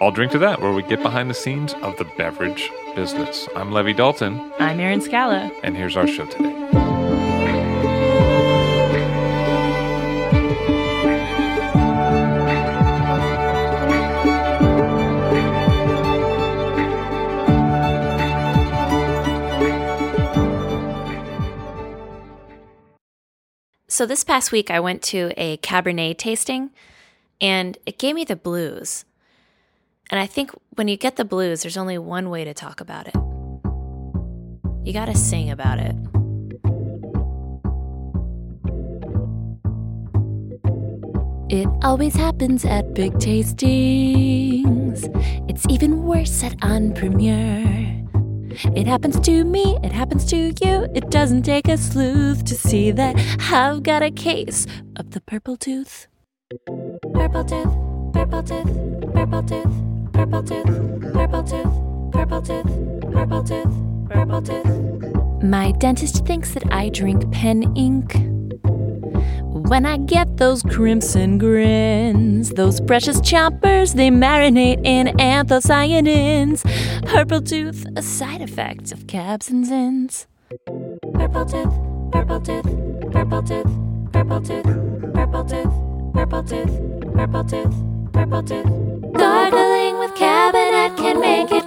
I'll drink to that, where we get behind the scenes of the beverage business. I'm Levi Dalton, I'm Erin Scala. and here's our show today. So this past week, I went to a Cabernet tasting and it gave me the blues. And I think when you get the blues, there's only one way to talk about it. You gotta sing about it. It always happens at big tastings. It's even worse at en primeur. It happens to me, it happens to you. It doesn't take a sleuth to see that I've got a case of the purple tooth. Purple tooth, purple tooth, purple tooth, purple tooth, purple tooth, purple tooth, purple tooth, purple tooth. My dentist thinks that I drink pen ink. When I get those crimson grins, those precious chompers, they marinate in anthocyanins. Purple tooth, a side effect of cabs and zins. Purple tooth, purple tooth, purple tooth, purple tooth, purple tooth, purple tooth, purple tooth, purple tooth. With cabinet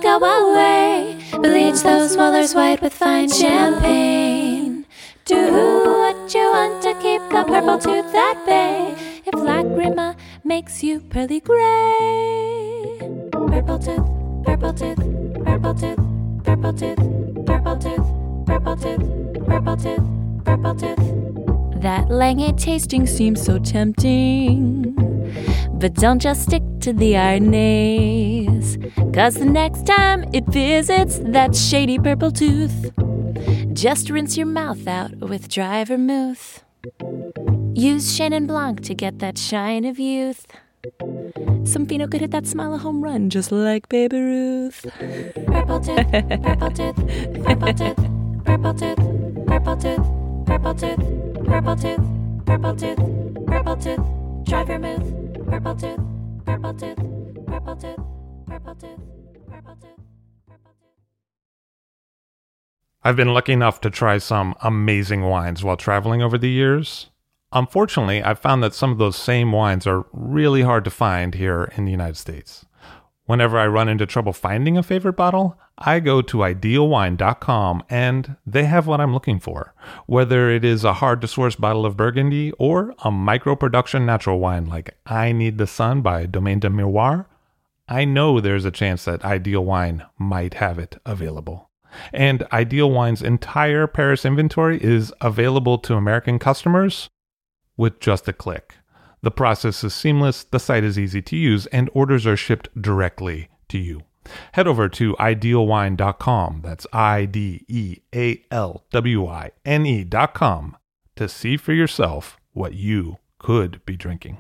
go away. Bleach those molars white with fine champagne. Do what you want to keep the purple tooth at bay. If lacrima makes you pearly gray. Purple tooth, purple tooth, purple tooth, purple tooth, purple tooth, purple tooth, purple tooth, purple tooth. That Langhe tasting seems so tempting. But don't just stick to the Arneis. Cause the next time it visits that shady purple tooth, just rinse your mouth out with dry vermouth. Use Chenin Blanc to get that shine of youth. Some Fino could hit that smile a home run just like Baby Ruth. Purple tooth, purple tooth, purple tooth, purple tooth, purple tooth, purple tooth, purple tooth, purple tooth, purple tooth, dry vermouth, purple tooth, purple tooth, purple tooth, purple tooth, purple tooth. I've been lucky enough to try some amazing wines while traveling over the years. Unfortunately, I've found that some of those same wines are really hard to find here in the United States. Whenever I run into trouble finding a favorite bottle, I go to idealwine.com and they have what I'm looking for. Whether it is a hard to source bottle of Burgundy or a micro production natural wine like I Need the Sun by Domaine des Miroirs, I know there's a chance that Ideal Wine might have it available. And Ideal Wine's entire Paris inventory is available to American customers with just a click. The process is seamless, the site is easy to use, and orders are shipped directly to you. Head over to idealwine.com, that's I D E A L W I N E.com, to see for yourself what you could be drinking.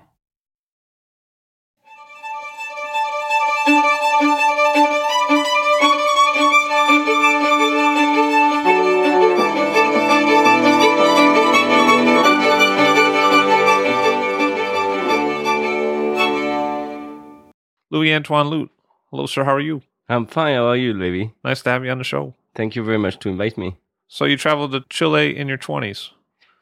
Louis Antoine Luyt. Hello, sir. How are you? I'm fine. How are you, Levi? Nice to have you on the show. Thank you very much to invite me. So, you traveled to Chile in your 20s.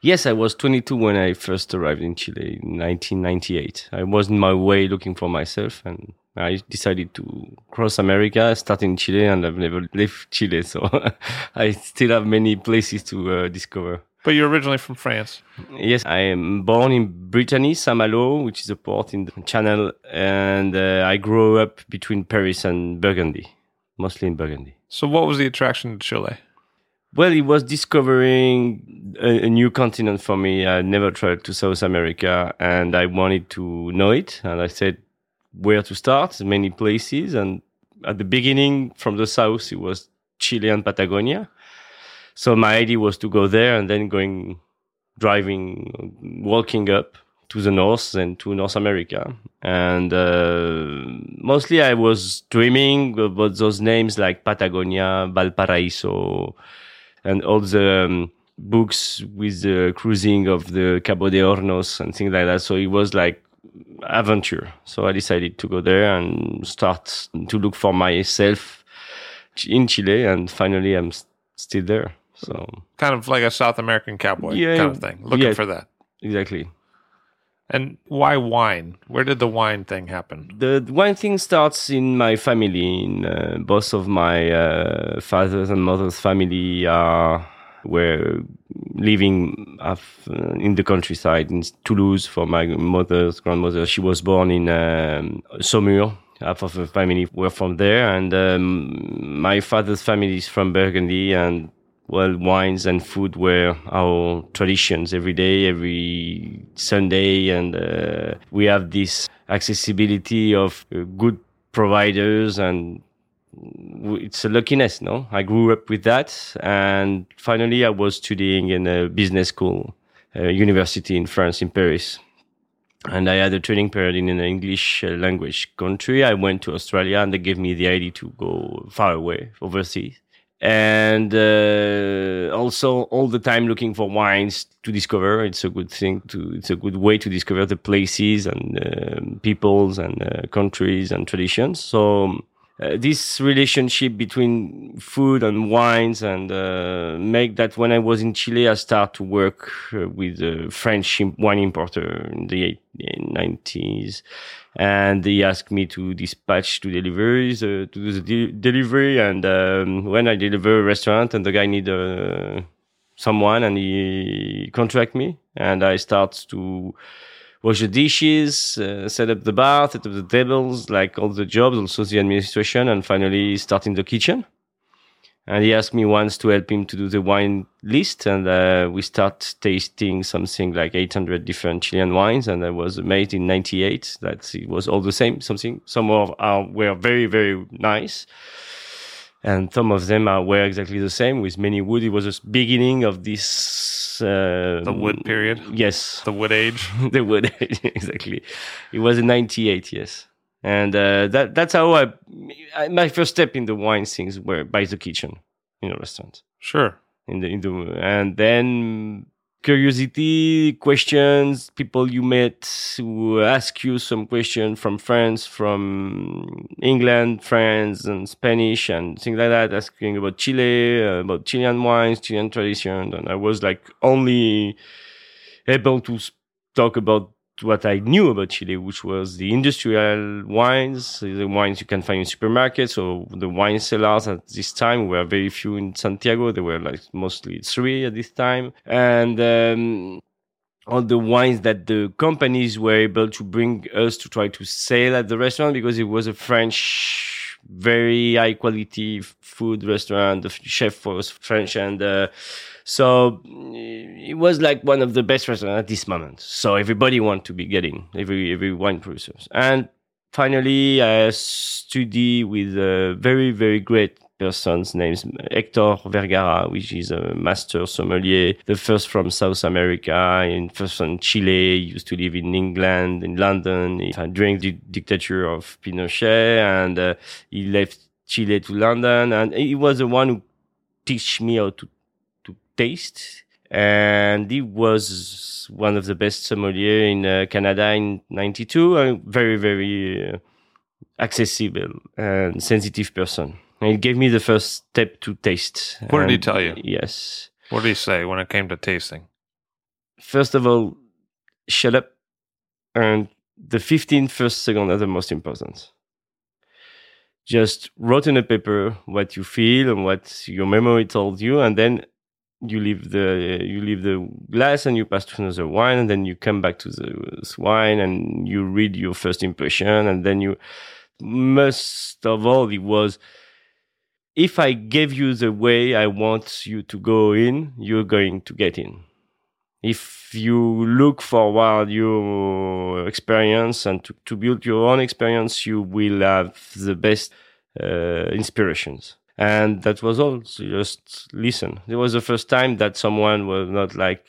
Yes, I was 22 when I first arrived in Chile in 1998. I was on my way looking for myself, and I decided to cross America, start in Chile, and I've never left Chile. So I still have many places to uh, discover. But you're originally from France. Yes, I am born in Brittany, Saint-Malo, which is a port in the Channel, and uh, I grew up between Paris and Burgundy, mostly in Burgundy. So, what was the attraction to Chile? Well, it was discovering a, a, new continent for me. I never traveled to South America and I wanted to know it. And I said, where to start, many places. And at the beginning, from the south, it was Chile and Patagonia. So my idea was to go there and then going, driving, walking up to the north and to North America. And uh, mostly I was dreaming about those names like Patagonia, Valparaiso, and all the um, books with the cruising of the Cabo de Hornos and things like that. So it was like adventure. So I decided to go there and start to look for myself in Chile, and finally I'm still there. So kind of like a South American cowboy Yeah, kind of thing, looking yeah. for that. exactly. And why wine? Where did the wine thing happen? The wine thing starts in my family. In uh, both of my uh, father's and mother's family are were living uh, in the countryside in Toulouse. For my mother's grandmother, she was born in um, Saumur. Half of the family were from there, and um, my father's family is from Burgundy, and well, wines and food were our traditions every day, every Sunday, and uh, we have this accessibility of uh, good providers, and it's a luckiness, no? I grew up with that, and finally, I was studying in a business school, uh, university in France, in Paris. And I had a training period in an English uh, language country. I went to Australia and they gave me the idea to go far away, overseas and uh, also all the time looking for wines to discover. It's a good thing to. It's a good way to discover the places and um peoples and uh, countries and traditions. So. Uh, this relationship between food and wines and uh, make that when I was in Chile, I start to work uh, with a French wine importer in the eight- 90s and he asked me to dispatch to deliveries uh, to do the de- delivery. And um, when i deliver a restaurant and the guy need uh, someone and he contract me and i start to wash the dishes uh, set up the bar set up the tables like all the jobs also the administration and finally start in the kitchen. And he asked me once to help him to do the wine list and uh, we start tasting something like 800 different chilean wines and i was made in 98 that it was all the same something some of our were very very nice. And some of them are were exactly the same with many wood. It was the beginning of this uh, The wood period, yes. The wood age. the wood exactly. It was in 98 yes. And uh, that that's how I, I my first step in the wine things were by the kitchen in a restaurant. Sure. in the in the and then curiosity questions people you met who ask you some question from france from england france and spanish and things like that asking about chile about chilean wines chilean tradition and i was like only able to talk about what I knew about Chile, which was the industrial wines, the wines you can find in supermarkets or the wine cellars at this time were very few in Santiago. There were like mostly three at this time. And, um, all the wines that the companies were able to bring us to try to sell at the restaurant because it was a French, very high quality food restaurant. The chef was French and, uh, so it was like one of the best restaurants at this moment. So everybody want to be getting every every wine producers. And finally, I study with a very very great person's names Hector Vergara, which is a master sommelier, the first from South America, and first from Chile. He used to live in England, in London, during the dictator of Pinochet, and uh, he left Chile to London, and he was the one who teach me how to taste. And he was one of the best sommelier in uh, Canada in '92. A very, very uh, accessible and sensitive person. And he gave me the first step to taste. What did he tell you? Yes. What did he say when it came to tasting? First of all, shut up. And the 15 first second are the most important. just wrote in a paper what you feel and what your memory told you, and then you leave the you leave the glass and you pass to another wine, and then you come back to the wine and you read your first impression, and then you most of all it was if I give you the way I want you to go in, you're going to get in. If you look forward your experience and to, to build your own experience, you will have the best uh, inspirations. And that was all. So just listen. It was the first time that someone was not like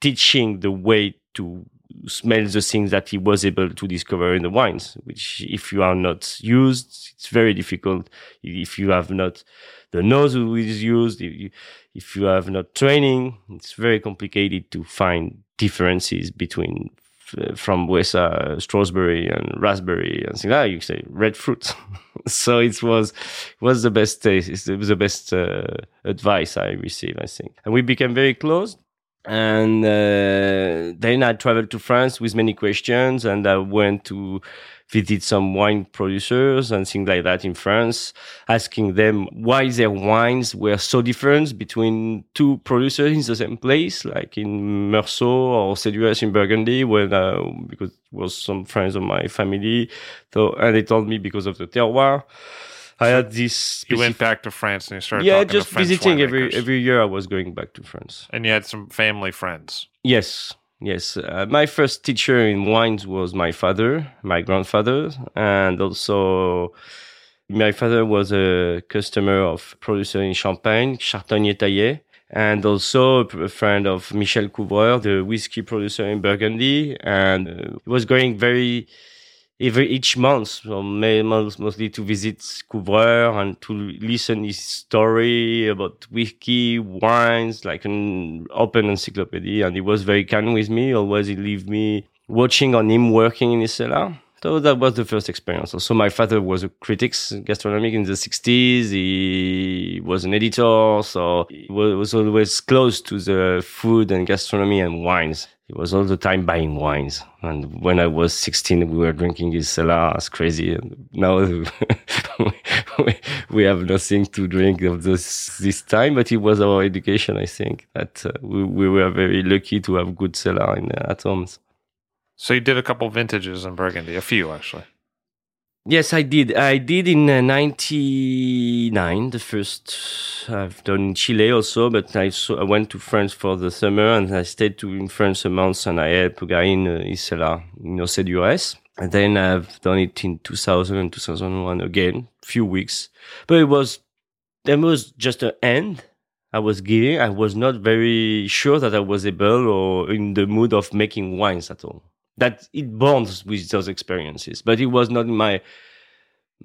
teaching the way to smell the things that he was able to discover in the wines, which if you are not used, it's very difficult. If you have not the nose is used, if you, if you have not training, it's very complicated to find differences between uh, from Wesa, strawberry and raspberry and things like. You say red fruit. so it was was the best taste. It was the best uh, advice I received, I think. And we became very close and uh, then I traveled to France with many questions, and I went to visit some wine producers and things like that in France, asking them why their wines were so different between two producers in the same place, like in Meursault or Céduès in Burgundy, when uh, because it was some friends of my family. So, and they told me because of the terroir. I had this. You went back to France and you started. Yeah, just visiting every every year. I was going back to France. And you had some family friends. Yes, yes. Uh, my first teacher in wines was my father, my grandfather, and also my father was a customer of producer in Champagne, Chartogne-Taillet. And also a friend of Michel Couvreur, the whiskey producer in Burgundy, and uh, was going very every each month, mostly to visit Couvreur and to listen his story about whiskey, wines, like an open encyclopedia. And he was very kind with me. Always he leave me watching on him working in his cellar. So that was the first experience. Also, my father was a critics gastronomic in the 60s. He was an editor, so he was always close to the food and gastronomy and wines. He was all the time buying wines. And when I was 16, we were drinking his cellar as crazy. And now we, have nothing to drink of this, this time, but it was our education, I think, that uh, we, we were very lucky to have good cellar in, uh, at home. So you did a couple vintages in Burgundy, a few actually. Yes, I did. I did in uh, 99, the first I've done in Chile also, but I, so, I went to France for the summer and I stayed to, in France a month and I helped a guy in uh, Isela, in Océ And then I've done it in 2000 and 2001 again, few weeks. But it was, there was just an end I was giving. I was not very sure that I was able or in the mood of making wines at all. That it bonds with those experiences, but it was not my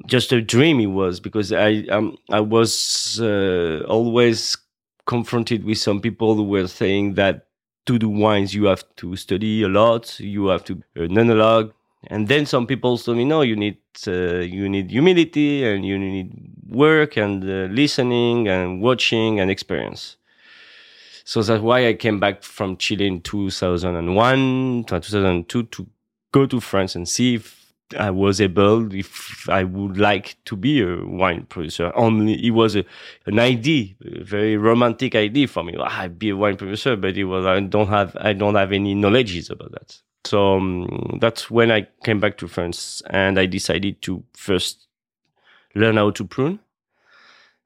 just a dream. It was because I um I was uh, always confronted with some people who were saying that to do wines you have to study a lot, you have to an analog, and then some people told me no, you need uh, you need humility and you need work and uh, listening and watching and experience. So that's why I came back from Chile in 2001 to 2002 to go to France and see if I was able, if I would like to be a wine producer. Only it was a, an idea, a very romantic idea for me. Ah, I'd be a wine producer, but it was I don't have I don't have any knowledge about that. So um, that's when I came back to France and I decided to first learn how to prune.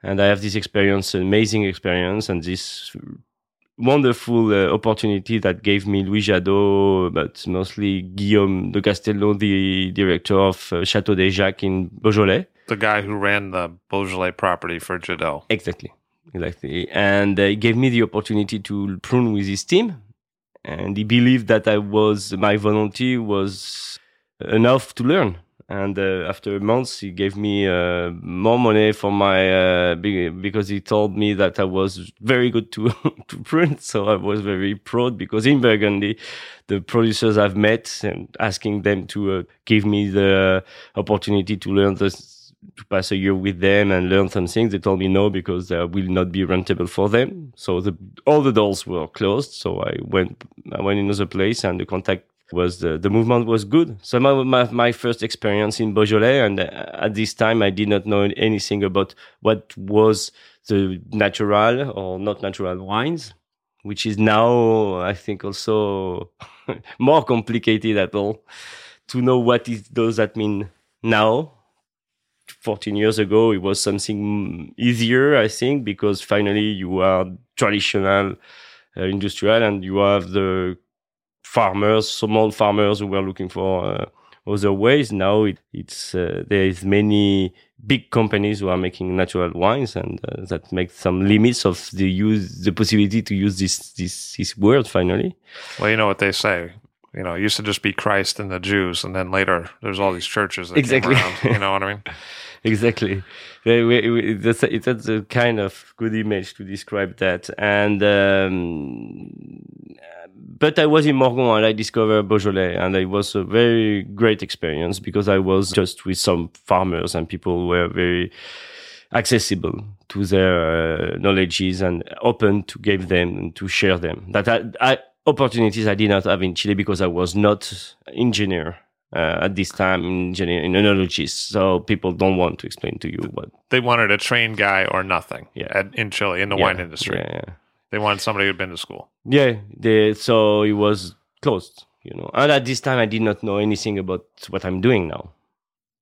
And I have this experience, amazing experience, and this wonderful uh, opportunity that gave me Louis Jadot, but mostly Guillaume de Castelnau, the director of uh, Château des Jacques in Beaujolais. The guy who ran the Beaujolais property for Jadot. Exactly. Exactly. And uh, he gave me the opportunity to prune with his team. And he believed that I was, my volunteer was enough to learn. And uh, after months, he gave me uh, more money for my uh, because he told me that I was very good to to print. So I was very proud because in Burgundy, the producers I've met and asking them to uh, give me the opportunity to learn this to pass a year with them and learn some things. They told me no because they will not be rentable for them. So the all the doors were closed. So I went I went in another place and the contact was the, the movement was good. So my, my, my first experience in Beaujolais, and uh, at this time I did not know anything about what was the natural or not natural wines, which is now I think also more complicated at all to know what it does that mean now 14 years ago it was something easier i think because finally you are traditional uh, industrial and you have the farmers small farmers who were looking for uh, other ways now it, it's uh, there is many big companies who are making natural wines and uh, that makes some limits of the use the possibility to use this this this word finally Well, you know what they say. You know, it used to just be Christ and the Jews, and then later there's all these churches that Exactly. around. You know what I mean? exactly. They- we- we- That's a, that's a kind of good image to describe that. And um, but I was in Morgon and I discovered Beaujolais, and it was a very great experience because I was just with some farmers and people were very accessible to their uh, knowledges and open to give them and to share them. That I, I, opportunities I did not have in Chile because I was not engineer uh, at this time, engineer in enologist. So people don't want to explain to you what. They wanted a trained guy or nothing Yeah. at, in Chile in the yeah, wine industry. Yeah, yeah. They wanted somebody who'd been to school. Yeah, they, so it was closed, you know. And at this time, I did not know anything about what I'm doing now.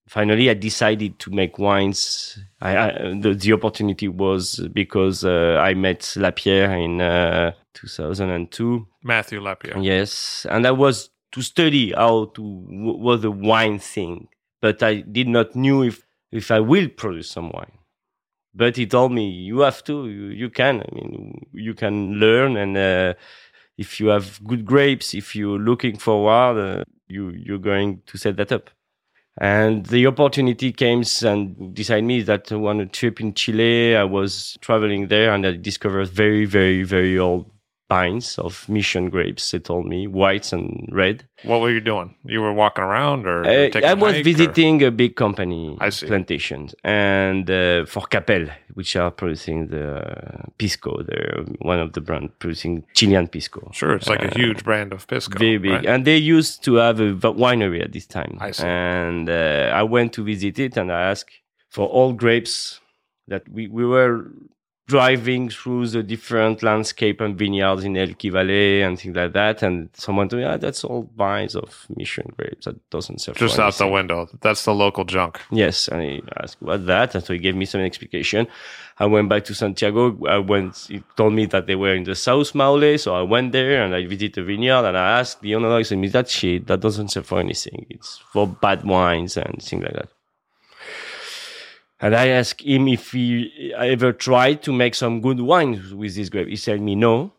Finally, I decided to make wines. I, I the, the opportunity was because uh, I met Lapierre in uh, 2002. Mathieu Lapierre. Yes, and I was to study how to w- was the wine thing, but I did not knew if if I will produce some wine. But he told me you have to, you, you can. I mean, you can learn, and uh, if you have good grapes, if you're looking forward, uh, you you're going to set that up. And the opportunity came and decided me that on a trip in Chile, I was traveling there and I discovered very, very, very old vines of mission grapes. They told me whites and red. What were you doing? You were walking around or Uh, I was hike, or- visiting a big company plantations and uh, for Capel, which are producing the pisco. They're one of the brand producing Chilean pisco. Sure, it's like a huge brand of pisco. very big right? and they used to have a winery at this time I see. and uh, i went to visit it and i asked for all grapes that we, we were driving through the different landscape and vineyards in Elqui Valley and things like that and someone told me ah, that's all vines of mission grapes that doesn't serve Just out the window. That's the local junk. Yes, and he asked what that, and so he gave me some explication. I went back to Santiago. I went. He told me that they were in the South Maule, so I went there and I visited the vineyard and I asked the owner. He said, "Me that shit that doesn't serve for anything. It's for bad wines and things like that." And I asked him if he ever tried to make some good wine with this grape. He said me no.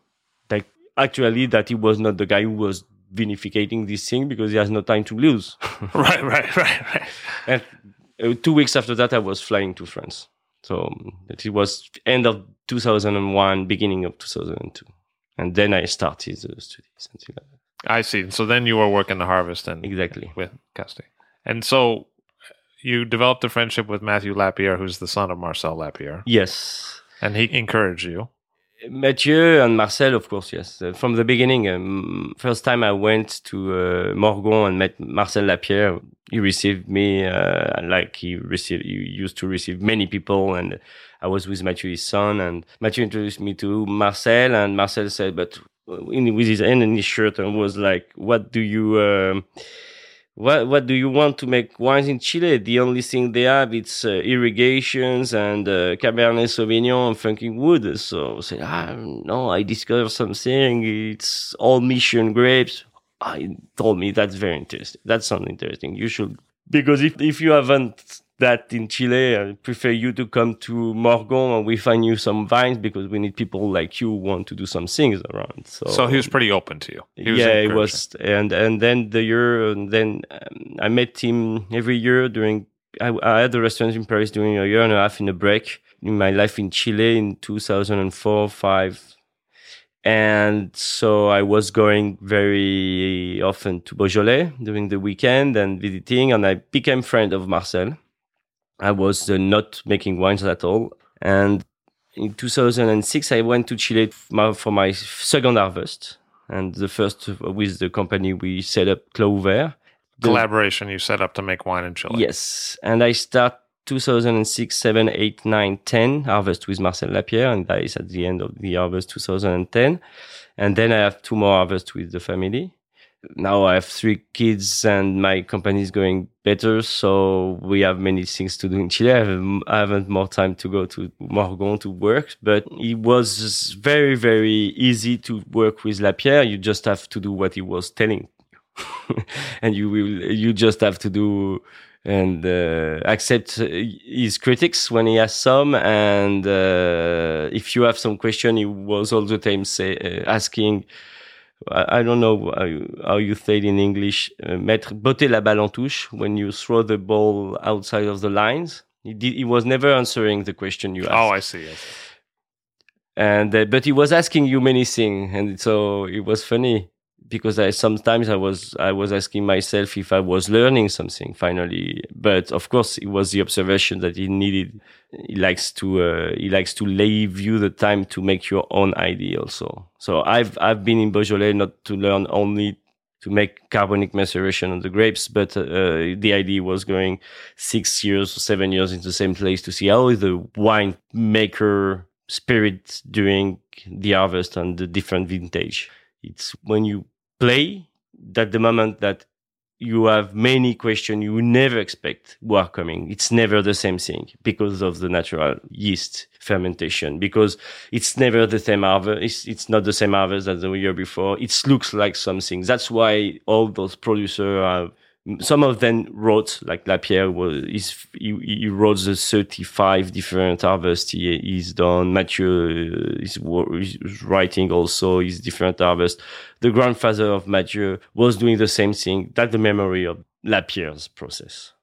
Like actually, that he was not the guy who was vinificating this thing because he has no time to lose. right, right, right, right. And uh, two weeks after that, I was flying to France. So it was end of 2001, beginning of 2002. And then I started the studies. And like that. I see. So then you were working the harvest and Exactly. with Casti. And so you developed a friendship with Mathieu Lapierre, who's the son of Marcel Lapierre, Yes. and he encouraged you. Mathieu and Marcel, of course, yes. Uh, from the beginning, um, first time I went to uh, Morgon and met Marcel Lapierre, he received me uh, like he received. He used to receive many people, and I was with Mathieu, his son, and Mathieu introduced me to Marcel, and Marcel said, "But in, with his hand in his shirt, and was like, what do you?" Um, what what do you want to make wines in Chile? The only thing they have it's uh, irrigations and uh, Cabernet Sauvignon and funky wood. So I said, ah, no, I discovered something. It's all mission grapes. I told me that's very interesting. That sounds interesting. You should because if if you haven't that in Chile, I prefer you to come to Morgon and we find you some vines because we need people like you who want to do some things around. So So he was pretty open to you. He was yeah, it encouraging. was, and and then the year, and then um, I met him every year during. I, I had a restaurant in Paris during a year and a half in a break in my life in Chile in 2004, five, and so I was going very often to Beaujolais during the weekend and visiting, and I became friend of Marcel. I was uh, not making wines at all, and in 2006 I went to Chile for my second harvest and the first with the company we set up Clos Ouvert. The- Collaboration you set up to make wine in Chile. Yes, and I start 2006, 7, 8, 9, 10 harvest with Marcel Lapierre, and that is at the end of the harvest 2010. And then I have two more harvests with the family. Now I have three kids, and my company is going better, so we have many things to do in Chile. I, have, I haven't more time to go to Morgon to work, but it was very, very easy to work with Lapierre. You just have to do what he was telling and you will you just have to do and uh, accept his critics when he has some and uh, if you have some question he was all the time say uh, asking I, don't know how you, how you say it in English uh, mettre botter la balle en touche when you throw the ball outside of the lines he, did, he was never answering the question you asked Oh, I see. I see. and uh, but he was asking you many things and so it was funny because I sometimes I was I was asking myself if I was learning something finally but of course it was the observation that he needed he likes to uh, he likes to leave you the time to make your own idea also so I've I've been in Beaujolais not to learn only to make carbonic maceration on the grapes but uh, the idea was going six years or seven years in the same place to see how the wine maker spirit during the harvest and the different vintage. It's when you play that the moment that you have many questions you never expect who are coming. It's never the same thing because of the natural yeast fermentation, because it's never the same harvest. It's, it's not the same harvest as the year before. It looks like something. That's why all those producers are some of them wrote like Lapierre was he's, he, he wrote the 35 different harvests he, he's done. Mathieu uh, is, writing also his different harvests. The grandfather of Mathieu was doing the same thing. That's the memory of Lapierre's process.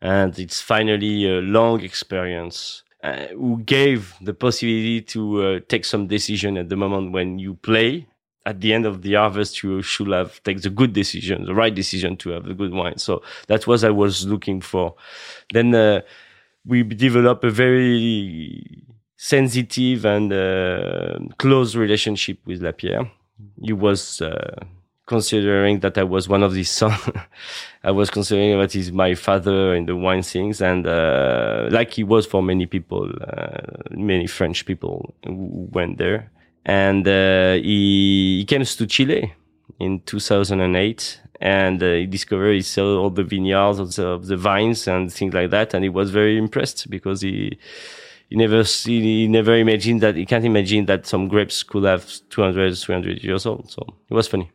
And it's finally a long experience uh, who gave the possibility to uh, take some decision at the moment when you play at the end of the harvest, you should have take the good decision, the right decision to have the good wine. So that was I was looking for. Then uh, we developed a very sensitive and uh, close relationship with Lapierre. He was uh, considering that I was one of his sons. I was considering that he's my father in the wine things, and uh, like he was for many people, uh, many French people who went there and uh, he, he came to Chile in 2008 and uh, he discovered he saw all the vineyards of the, of the vines and things like that and he was very impressed because he he never he never imagined that he can't imagine that some grapes could have 200 300 years old. So it was funny.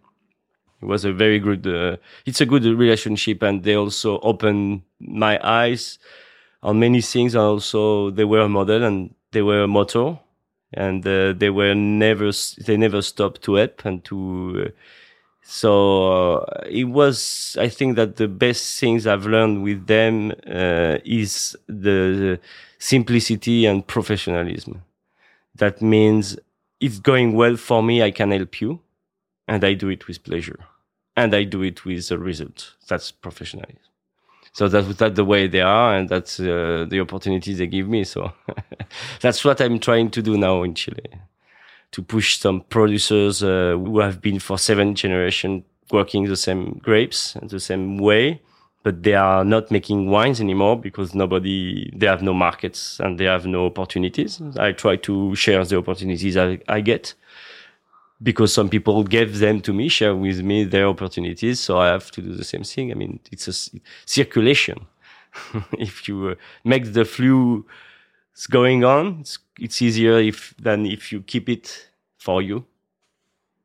It was a very good uh, it's a good relationship and they also opened my eyes on many things and also they were a model and they were a motto and uh, they were never they never stopped to help and to uh, so uh, it was i think that the best things i've learned with them uh, is the simplicity and professionalism. That means it's going well for me i can help you and i do it with pleasure and i do it with a result that's professionalism so that's that the way they are and that's uh, the opportunities they give me so. That's what i'm trying to do now in chile to push some producers uh, who have been for seven generations working the same grapes and the same way but they are not making wines anymore because nobody they have no markets and they have no opportunities. I try to share the opportunities i, I get because some people gave them to me, share with me their opportunities. So I have to do the same thing. I mean, it's a circulation. if you uh, make the flu going on, it's, it's easier if than if you keep it for you.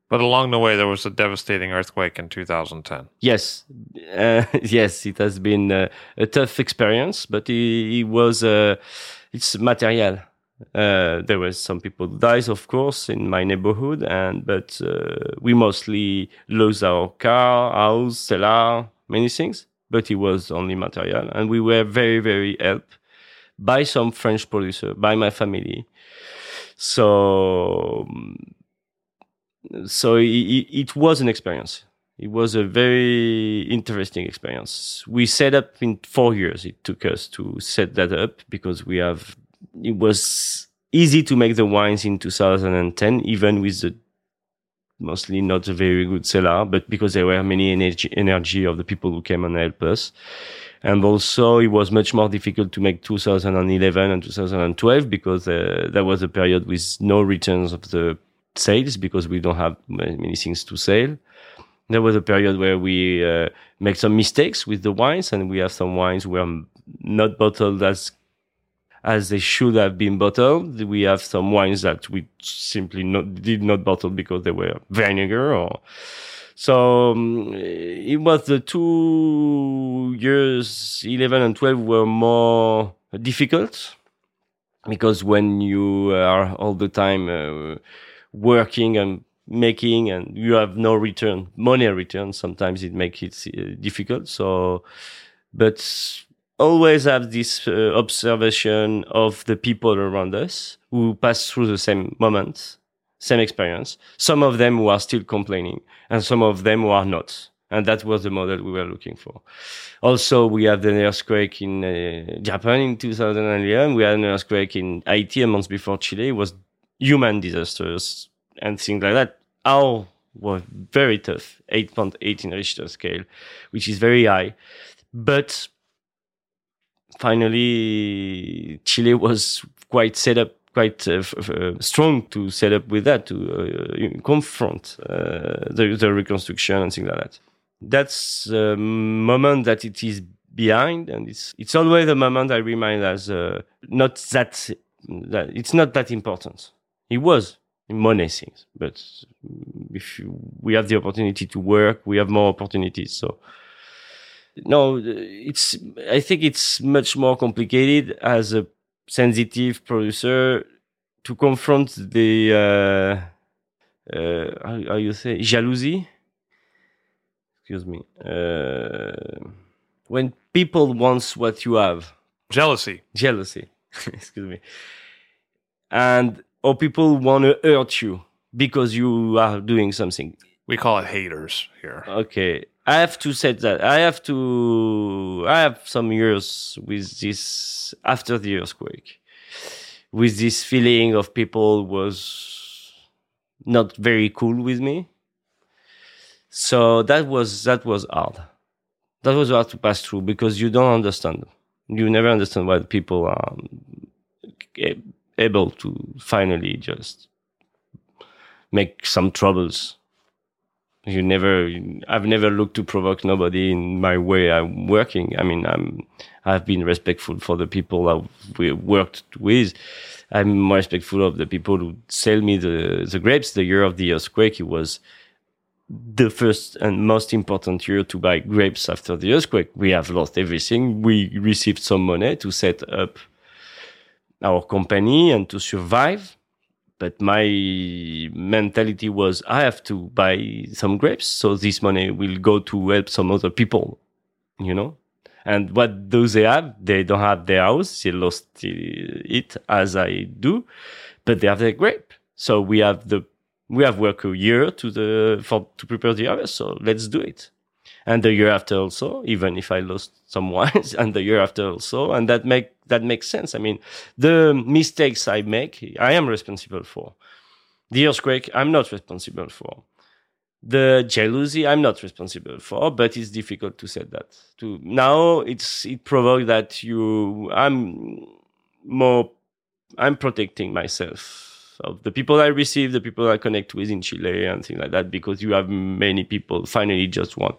But along the way, there was a devastating earthquake in 2010. Yes, uh, yes, it has been uh, a tough experience, but it, it was uh, it's material. Uh, there were some people died, of course, in my neighborhood, and but uh, we mostly lose our car, house, cellar, many things. But it was only material, and we were very, very helped by some French producer, by my family. So, so it, it was an experience. It was a very interesting experience. We set up in four years. It took us to set that up because we have it was easy to make the wines in 2010, even with the mostly not a very good seller, but because there were many energy, energy of the people who came and helped us. And also it was much more difficult to make 2011 and 2012 because uh, that was a period with no returns of the sales because we don't have many things to sell. There was a period where we uh, make some mistakes with the wines and we have some wines were not bottled as as they should have been bottled. We have some wines that we simply not, did not bottle because they were vinegar or so um, it was the two years 11 and 12 were more difficult because when you are all the time uh, working and making and you have no return money return sometimes it makes it uh, difficult so but always have this uh, observation of the people around us who pass through the same moment, same experience some of them who are still complaining and some of them who are not and that was the model we were looking for. Also, we have the earthquake in uh, Japan in 2011. We had an earthquake in Haiti a month before Chile. It was human disasters and things like that. Our was very tough, 8.8 in Richter scale, which is very high. But finally, Chile was quite set up, quite uh, uh, strong to set up with that, to uh, confront uh, the, the reconstruction and things like that. That's the moment that it is behind, and it's it's always a moment I remind as uh, not that that it's not that important. It was money things, but if you, we have the opportunity to work, we have more opportunities. So no, it's I think it's much more complicated as a sensitive producer to confront the uh, uh, how, how you say jealousy Excuse me. Uh, when people wants what you have, Jealousy. jealousy. Excuse me. And or people want to hurt you because you are doing something. We call it haters here. Okay. I have to say that I have to I have some years with this after the earthquake with this feeling of people was not very cool with me. So that was that was hard. That was hard to pass through because you don't understand. You never understand why people are eh, able to finally just make some troubles you never i've never looked to provoke nobody in my way i'm working. I mean i'm i've been respectful for the people i've worked with. I'm more respectful of the people who sell me the the grapes. The year of the earthquake it was the first and most important year to buy grapes after the earthquake. We have lost everything. We received some money to set up our company and to survive but my mentality was I have to buy some grapes, so this money will go to help some other people, you know. And what do they have? They don't have their house; they lost it as I do, but they have their grape. So we have the we have work a year to the for to prepare the harvest. So let's do it. And the year after also, even if I lost some wines, and the year after also, and that make that makes sense. I mean, the mistakes I make, I am responsible for. The earthquake, I'm not responsible for. The jealousy, I'm not responsible for, but it's difficult to say that. To now, it's it provoked that you, I'm more, I'm protecting myself of the people I receive, the people I connect with in Chile and things like that, because you have many people finally just want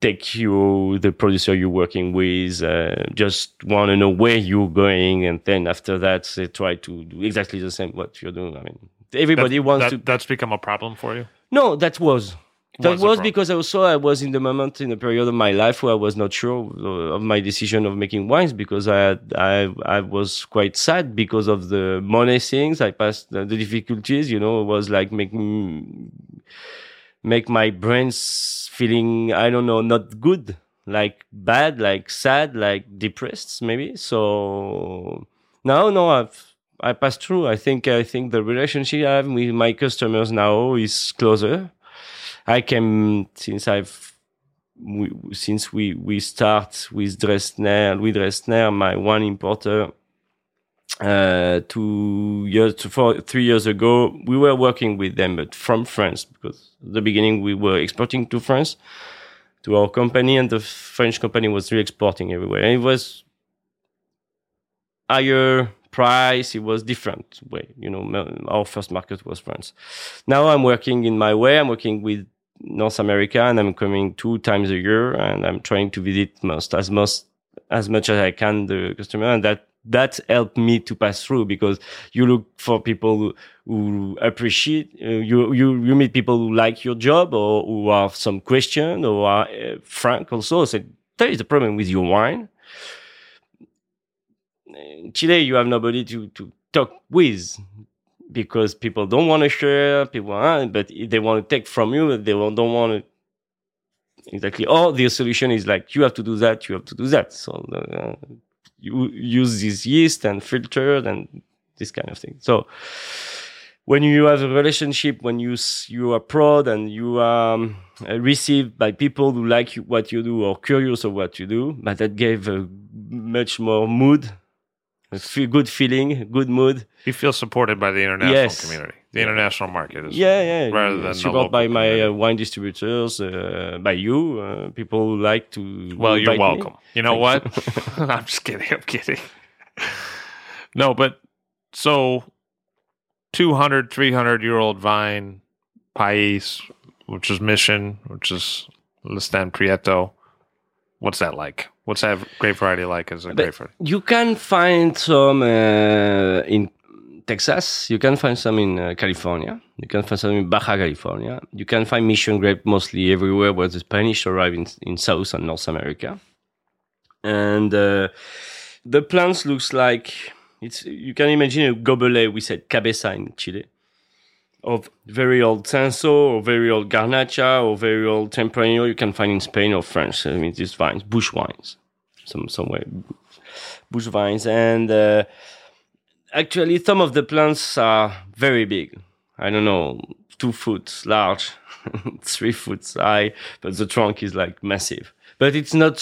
take you, the producer you're working with, uh, just want to know where you're going, and then after that, they try to do exactly the same what you're doing. I mean, everybody That- wants that- to. That's become a problem for you. No, that was. That Was was, a problem. because also I was in the moment in a period of my life where I was not sure of my decision of making wines because I had, I I was quite sad because of the money things. I passed the, the difficulties, you know, it was like making make my brains feeling I don't know not good, like bad, like sad, like depressed maybe. So no, no, I've I passed through. I think I think the relationship I have with my customers now is closer. I came since I've we, since we we start with Dressner with Dressner, my one importer. uh, two years, four, three years ago, we were working with them, but from France, because at the beginning we were exporting to France to our company, and the French company was re-exporting everywhere. And it was higher price. It was different way. You know, our first market was France. Now I'm working in my way. I'm working with North America, and I'm coming two times a year, and I'm trying to visit most as most as much as I can the customer, and that that helped me to pass through because you look for people who, appreciate uh, you you you meet people who like your job or who have some question or are uh, frank also say there is a problem with your wine. In Chile you have nobody to to talk with because people don't want to share people but they want to take from you they don't want to exactly or the solution is like you have to do that you have to do that so uh, you use this yeast and filter and this kind of thing. So when you have a relationship, when you you are proud and you are um, received by people who like what you do or curious of what you do, but that gave a much more mood, feel, good feeling, good mood. You feel supported by the international yes. community, the international market. Is yeah, yeah. Rather than support by my uh, wine distributors, uh, by you, uh, people who like to. Well, you're welcome. Me. You know what? I'm just kidding. I'm kidding. no, but so 200, 300 year old vine, Pais, which is Mission, which is Listan Prieto. What's that like? What's that grape variety like as a but grape variety? You can find some uh, in Texas. You can find some in uh, California. You can find some in Baja California. You can find Mission grape mostly everywhere where the Spanish arrive in, in South and North America. And uh, the plants looks like it's. You can imagine a gobelet. We said cabeza in Chile of very old Cinsault or very old Garnacha or very old Tempranillo you can find in Spain or France. I mean, these vines, bush wines, some somewhere, bush vines, and uh, actually some of the plants are very big. I don't know, two foot large, three foot high, but the trunk is like massive. But it's not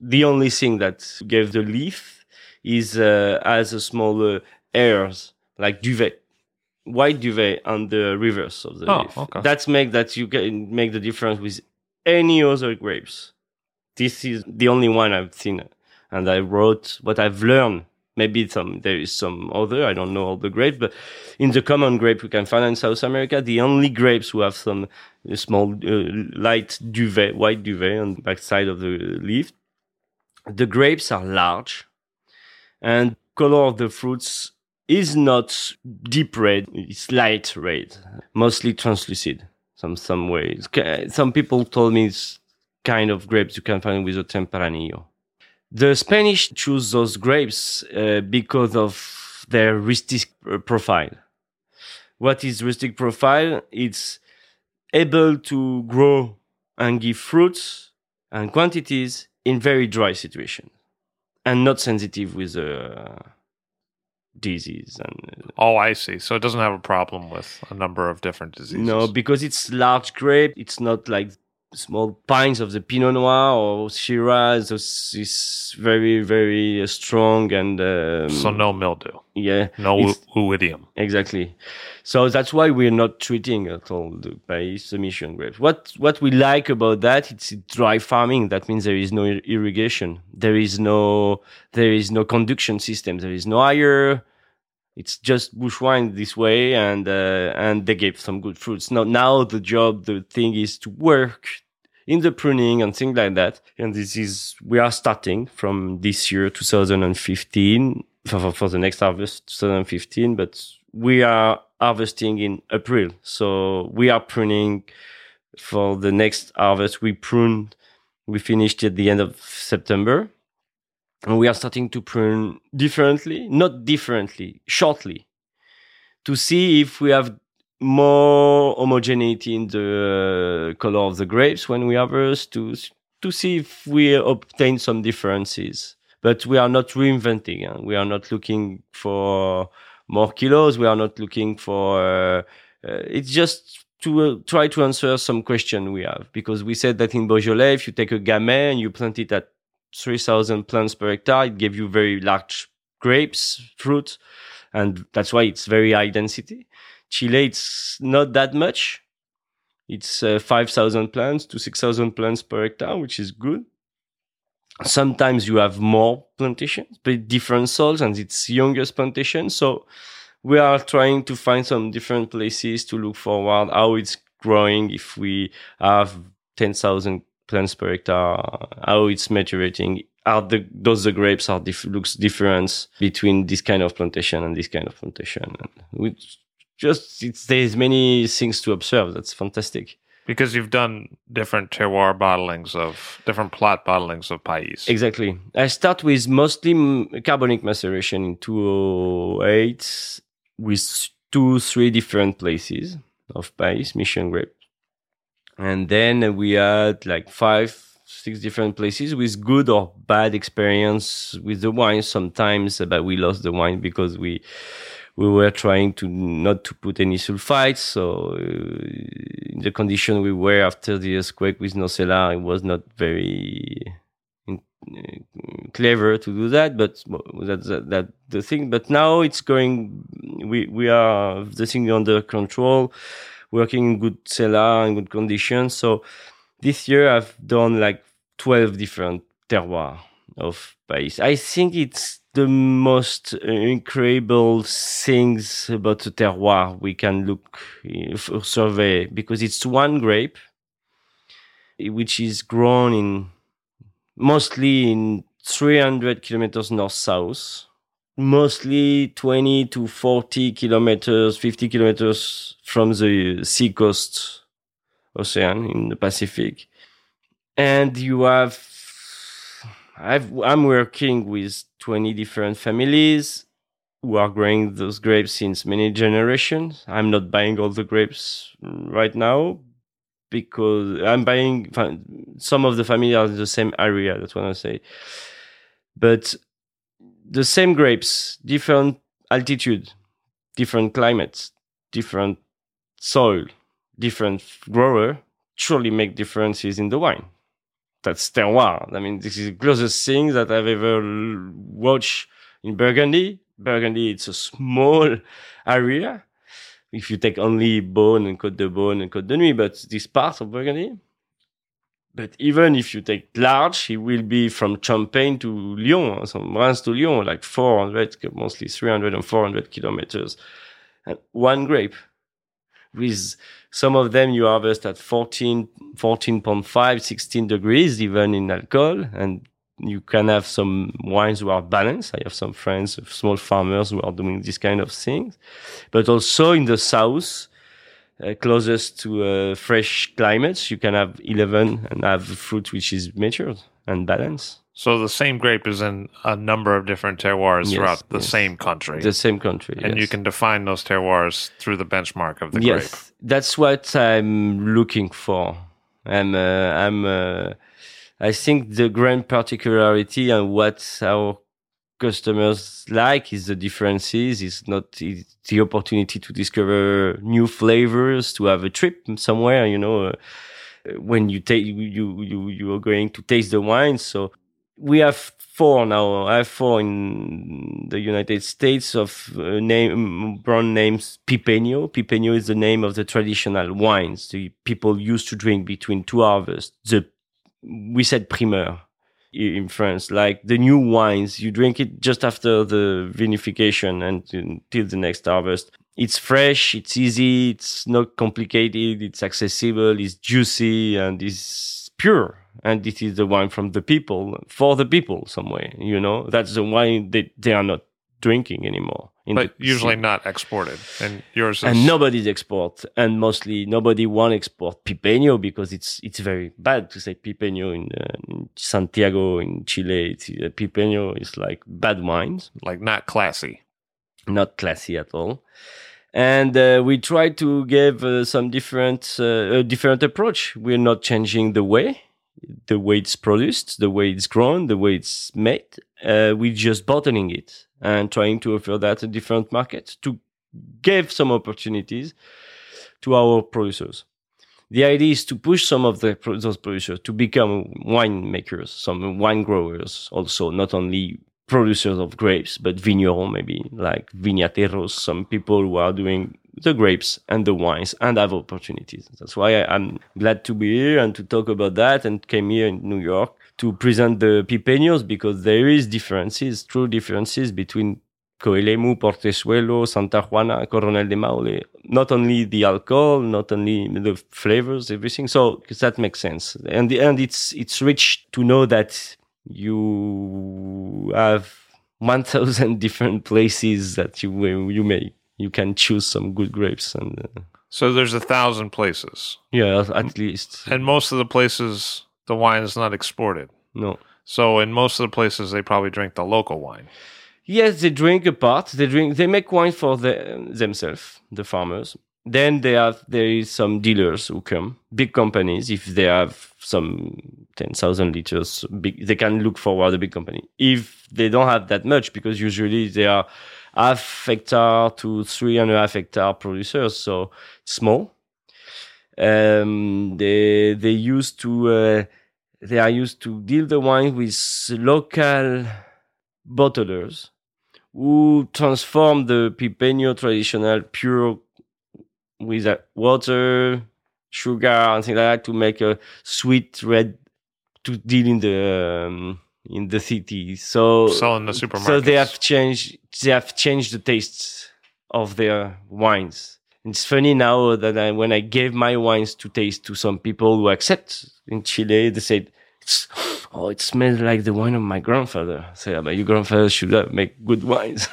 the only thing that gave the leaf. Is uh, as a smaller hairs like duvet white duvet on the reverse of the oh, leaf. Okay. That's make that you can make the difference with any other grapes. This is the only one I've seen, and I wrote what I've learned. Maybe some there is some other I don't know all the grapes, but in the common grape we can find in South America, the only grapes who have some uh, small uh, light duvet, white duvet on the backside of the leaf. The grapes are large, and color of the fruits is not deep red, it's light red, mostly translucid. Some some ways. Some people told me it's kind of grapes you can find with a Tempranillo. The Spanish choose those grapes uh, because of their rustic uh, profile. What is rustic profile? It's able to grow and give fruits and quantities in very dry situations and not sensitive with uh, disease and oh i see. So it doesn't have a problem with a number of different diseases. no because it's large grape it's not like small pines of the pinot noir or shiraz is very very uh, strong and um, so no mildew yeah no oidium exactly so that's why we're not treating at all the Pais submission grapes. What what we like about that it's dry farming. That means there is no irrigation. There is no there is no conduction system. There is no air. It's just bush wine this way, and uh, and they gave some good fruits. Now now the job, the thing is to work in the pruning and things like that. And this is we are starting from this year, 2015, for, for the next harvest, 2015. But we are harvesting in April. So we are pruning for the next harvest. We pruned, we finished at the end of September. And we are starting to prune differently, not differently, shortly, to see if we have more homogeneity in the uh, color of the grapes when we harvest, to, to see if we obtain some differences. But we are not reinventing. Huh? We are not looking for more kilos. We are not looking for. Uh, uh, it's just to uh, try to answer some question we have because we said that in Beaujolais, if you take a gamay and you plant it at 3,000 plants per hectare, it gives you very large grapes, fruit, and that's why it's very high density. Chile, it's not that much. It's uh, 5,000 plants to 6,000 plants per hectare, which is good. Sometimes you have more plantations, but different soils, and it's youngest plantation. So we are trying to find some different places to look forward how it's growing if we have 10,000 plants per hectare, how it's maturating. Are the those the grapes are diff- looks difference between this kind of plantation and this kind of plantation? And we just it's, there's many things to observe. That's fantastic. Because you've done different terroir bottlings of different plot bottlings of Pais. Exactly. I start with mostly carbonic maceration in 208 with two, three different places of Pais, mission grape. And then we had like five, six different places with good or bad experience with the wine. Sometimes, uh, but we lost the wine because we we were trying to not to put any sulfites. So uh, in the condition we were after the earthquake with Nocella, it was not very uh, clever to do that. But that's that, that the thing. But now it's going. We we are the thing under control, working in good cellar and good conditions. So this year I've done like twelve different terroirs of Pais. I think it's the most incredible things about the terroir we can look eh, for survey because it's one grape eh, which is grown in mostly in 300 kilometers north south mostly 20 to 40 kilometers 50 kilometers from the sea coast ocean in the pacific. And you have I've, I'm working with 20 different families who are growing those grapes since many generations. I'm not buying all the grapes right now because I'm buying some of the family are in the same area. That's what I say. But the same grapes, different altitude, different climates, different soil, different grower, surely make differences in the wine that's terroir. I mean, this is the closest thing that I've ever watched in Burgundy. Burgundy, it's a small area. If you take only Beaune and Côte de Beaune and Côte de Nuits, but this part of Burgundy. But even if you take large, it will be from Champagne to Lyon, from Reims to Lyon, like 400, mostly 300 and 400 kilometers. And one grape with some of them you harvest at 14, 14.5, 16 degrees, even in alcohol. And you can have some wines who are balanced. I have some friends, small farmers who are doing this kind of things. But also in the south, uh, closest to uh, fresh climates, you can have 11 and have fruit which is matured and balanced. So the same grape is in a number of different terroirs Yes, throughout the yes. same country. The same country. and you can define those terroirs through the benchmark of the yes, grape. that's what I'm looking for. I'm, uh, I'm, uh, I think the grand particularity and what our customers like is the differences. It's not it's the opportunity to discover new flavors, to have a trip somewhere. You know, uh, when you take you you you are going to taste the wine. So we have four now. I have four in the United States of uh, name brand names Pipeño. Pipeño is the name of the traditional wines the people used to drink between two harvests. The we said primeur in France, like the new wines. You drink it just after the vinification and until the next harvest. It's fresh, it's easy, it's not complicated, it's accessible, it's juicy, and it's pure. And this is the wine from the people for the people, some way. You know, that's the wine that they are not drinking anymore. But usually not exported. And yours is and nobody's export, and mostly nobody want export pipeño because it's it's very bad to say pipeño in, uh, in Santiago in Chile. It's, uh, pipeño is like bad wines like not classy. not classy at all. And uh, we try to give uh, some different uh, a different approach. We're not changing the way, the way it's produced, the way it's grown, the way it's made. Uh, we're just bottling it and trying to offer that a different market to give some opportunities to our producers. The idea is to push some of the, those producers to become winemakers, some wine growers also, not only producers of grapes, but vignerons maybe like viñateros, some people who are doing the grapes and the wines and have opportunities. That's why I, I'm glad to be here and to talk about that and came here in New York to present the pipeños because there is differences, true differences between Coelemu, Portezuelo, Santa Juana, Coronel de Maule. Not only the alcohol, not only the flavors, everything. So that makes sense, and and it's it's rich to know that you have one thousand different places that you you may you can choose some good grapes and uh, So there's a thousand places, yeah at least and most of the places the wine is not exported. no. So in most of the places they probably drink the local wine. Yes, they drink a part. They drink. They make wine for the, themselves, the farmers. Then they have there is some dealers who come, big companies. If they have some ten thousand liters, big, they can look forward a big company. If they don't have that much, because usually they are half hectare to three and a half hectare producers, so small. Um, they they used to uh, they are used to deal the wine with local bottlers who transform the pipeño traditional pure with uh, water, sugar, and things like that to make a sweet red to deal in the um, in the city. So Sell in the supermarkets. so they have changed they have changed the tastes of their wines. It's funny now that I, when I gave my wines to taste to some people who accept in Chile, they said, it's, "Oh, it smells like the wine of my grandfather." I "Yeah, but your grandfather should make good wines.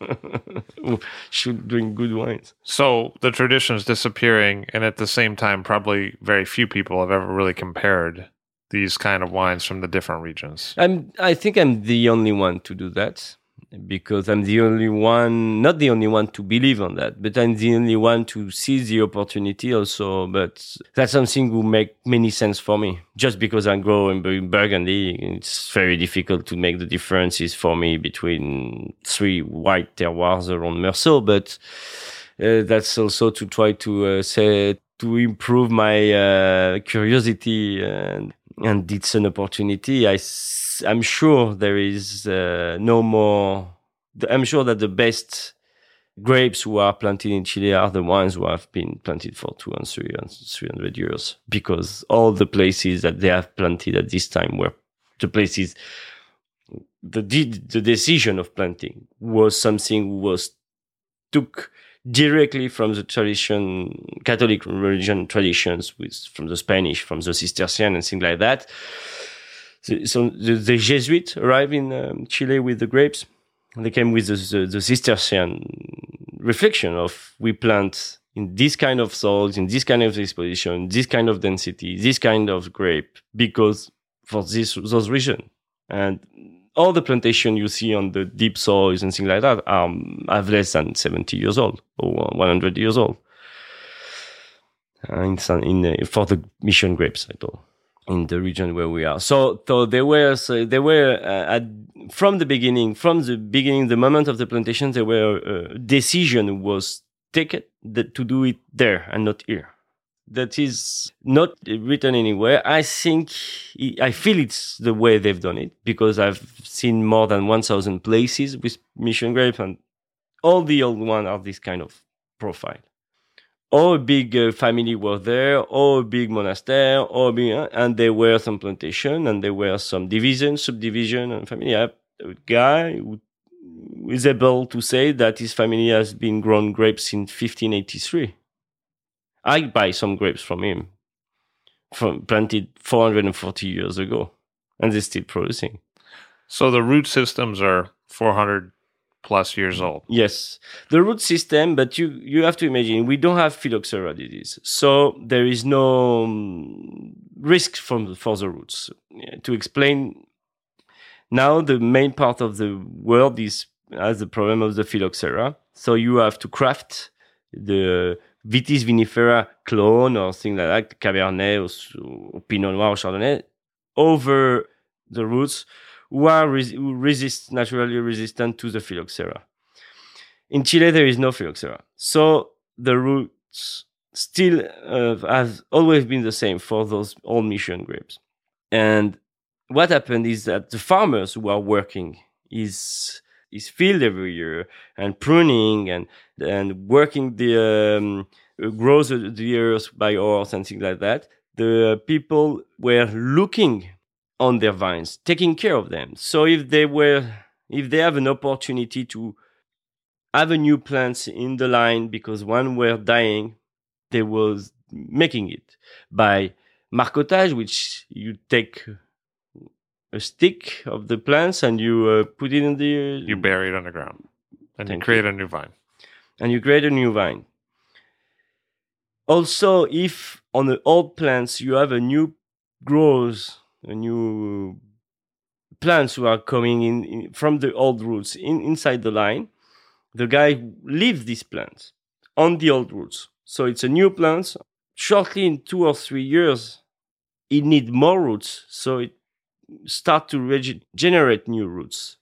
should drink good wines." So the tradition is disappearing, and at the same time, probably very few people have ever really compared these kind of wines from the different regions. I'm. I think I'm the only one to do that because I'm the only one, not the only one to believe on that, but I'm the only one to see the opportunity also. But that's something will make many sense for me. Just because I grow in Burgundy, it's very difficult to make the differences for me between three white terroirs around Meursault. But uh, that's also to try to uh, say to improve my uh, curiosity and and it's an opportunity. I am sure there is uh, no more. I'm sure that the best grapes who are planted in Chile are the ones who have been planted for two and three and three hundred years, because all the places that they have planted at this time were the places. The the decision of planting was something was took directly from the tradition, Catholic religion traditions, with from the Spanish, from the Cistercian, and things like that. So, so the, the Jesuits arrived in um, Chile with the grapes. They came with the, the, the Cistercian reflection of we plant in this kind of soils, in this kind of exposition, this kind of density, this kind of grape, because for this those reason. And all the plantation you see on the deep soils and things like that are have less than 70 years old or 100 years old. Uh, in, in uh, for the mission grapes, I thought, in the region where we are. So, so they were so they were uh, at, from the beginning, from the beginning, the moment of the plantation, there were a decision was taken to do it there and not here that is not written anywhere. I think I feel it's the way they've done it because I've seen more than 1,000 places with mission grapes, and all the old ones are this kind of profile. Or a big uh, family were there, or a big monastery, or big, uh, and there were some plantation, and there were some division, subdivision, and family. I a guy who is able to say that his family has been grown grapes since 1583. I buy some grapes from him, from planted 440 years ago, and they're still producing. So the root systems are 400 plus years old. Yes, the root system, but you you have to imagine we don't have phylloxera disease, so there is no um, risk from for the roots. Yeah, to explain, now the main part of the world is has the problem of the phylloxera, so you have to craft the Vitis vinifera clone or things like that, Cabernet or, or Pinot Noir or Chardonnay, over the roots who are res- who resist naturally resistant to the phylloxera. In Chile, there is no phylloxera, so the roots still uh, have always been the same for those old mission grapes. And what happened is that the farmers who are working is is filled every year and pruning and and working the um, the years by horse and things like that. The people were looking on their vines, taking care of them. So if they were if they have an opportunity to have a new plants in the line because one were dying, they was making it by marcotage, which you take a stick of the plants and you uh, put it in the You bury it underground, and you create a new vine. and you create a new vine. Also, if on the old plants you have a new growth, a new plants who are coming in, in from the old roots in, inside the line, the guy leaves these plants on the old roots. So it's a new plant. Shortly in two or three years, it need more roots. So it start to regenerate new roots.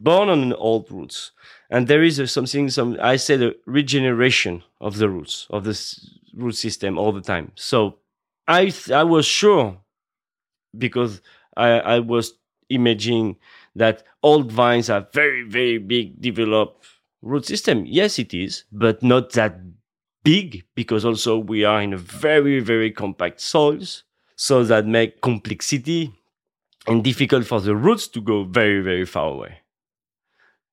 Born on old roots. And there is something some i said a regeneration of the roots of this root system all the time. So i i was sure because i i was imagining that old vines are very very big developed root system. Yes it is but not that big because also we are in a very very compact soils. So that make complexity and difficult for the roots to go very very far away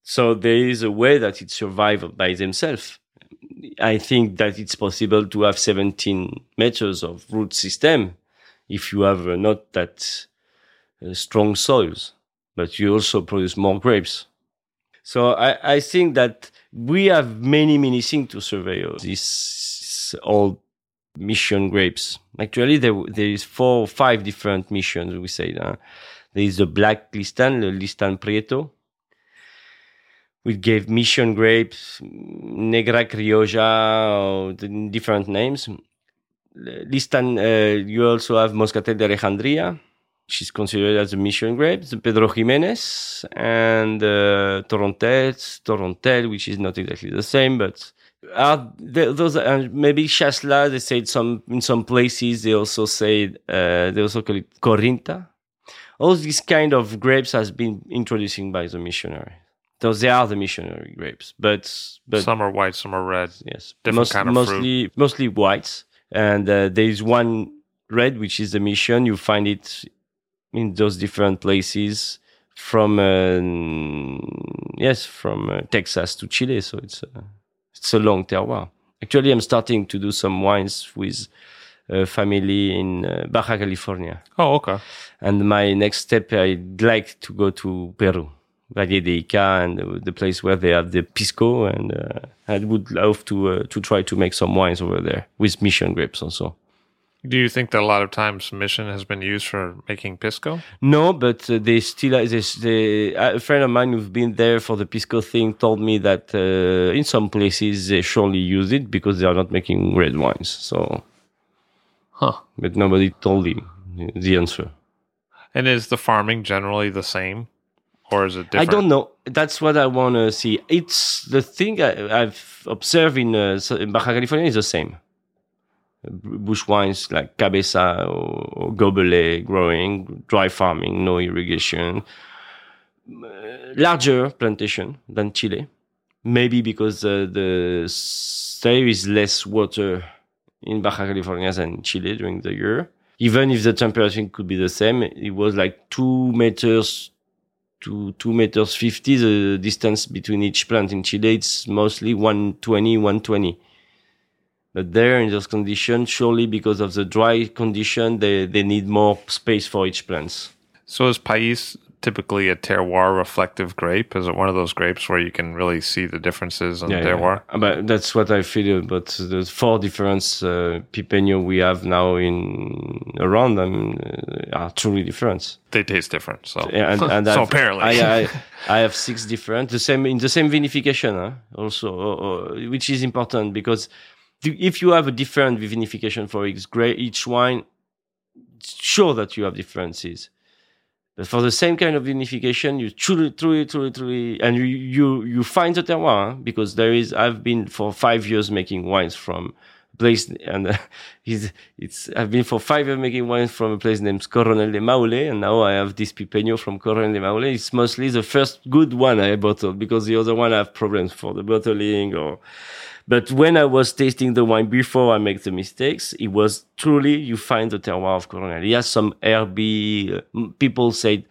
so there is a way that it survives by themselves. I think that it's possible to have 17 meters of root system if you have not that uh, strong soils, but you also produce more grapes. So I, I think that we have many, many things to survey this old mission grapes. Actually, there, there is four or five different missions, we say. There is the black listan, the listan prieto, we gave mission grapes, Negra Criolla, different names. Listan, uh, you also have Moscatel de Alejandría, is considered as a mission grape, the Pedro Jimenez, and uh, Torontel, Torontel, which is not exactly the same, but are th- those are maybe Chasselas, they say some in some places they also say uh, they also call it Corinta. All these kind of grapes has been introduced by the missionary. So they are the missionary grapes, but but some are white, some are red. yes, different most, kind of mostly mostly whites, and uh, there is one red which is the mission. You find it in those different places from uh, yes from uh, Texas to Chile. So it's a, it's a long terroir. Actually, I'm starting to do some wines with a family in uh, Baja California, Oh, okay. and my next step I'd like to go to Peru. Valle de Ica and the, the place where they have the pisco, and uh, I would love to uh, to try to make some wines over there with mission grapes also. Do you think that a lot of times mission has been used for making pisco? No, but uh, they still they, they, a friend of mine who's been there for the pisco thing told me that uh, in some places they surely use it because they are not making red wines. So, Huh. but nobody told him the answer. And is the farming generally the same, or is it different? I don't know. That's what I want to see. It's the thing I, I've observed in, uh, in Baja California is the same. Bush wines like Cabeza or, or Gobelet growing, dry farming, no irrigation. Uh, larger plantation than Chile. Maybe because uh, the there is less water in Baja California than Chile during the year. Even if the temperature could be the same, it was like two meters to two meters 50 the distance between each plant in chile it's mostly 120 120 but there in those conditions surely because of the dry condition they, they need more space for each plants So is Pais typically a terroir reflective grape? Is it one of those grapes where you can really see the differences in terroir? Uh, But that's what I feel about the four different uh, Pipeño we have now in around them uh, are truly different. They taste different. So, and, and so apparently, I, I, I have six different the same in the same vinification huh? also uh, uh, which is important because if you have a different vinification for each gra- each wine it's sure that you have differences but for the same kind of vinification you truly truly truly truly and you you, you find the terroir because there is i've been for five years making wines from place, and uh, he's, it's, I've been for five years making wines from a place named Coronel de Maule, and now I have this Pipeño from Coronel de Maule. It's mostly the first good one I bottled because the other one I have problems for the bottling or, but when I was tasting the wine before I make the mistakes, it was truly, you find the terroir of Coronel. He has some herby, uh, people say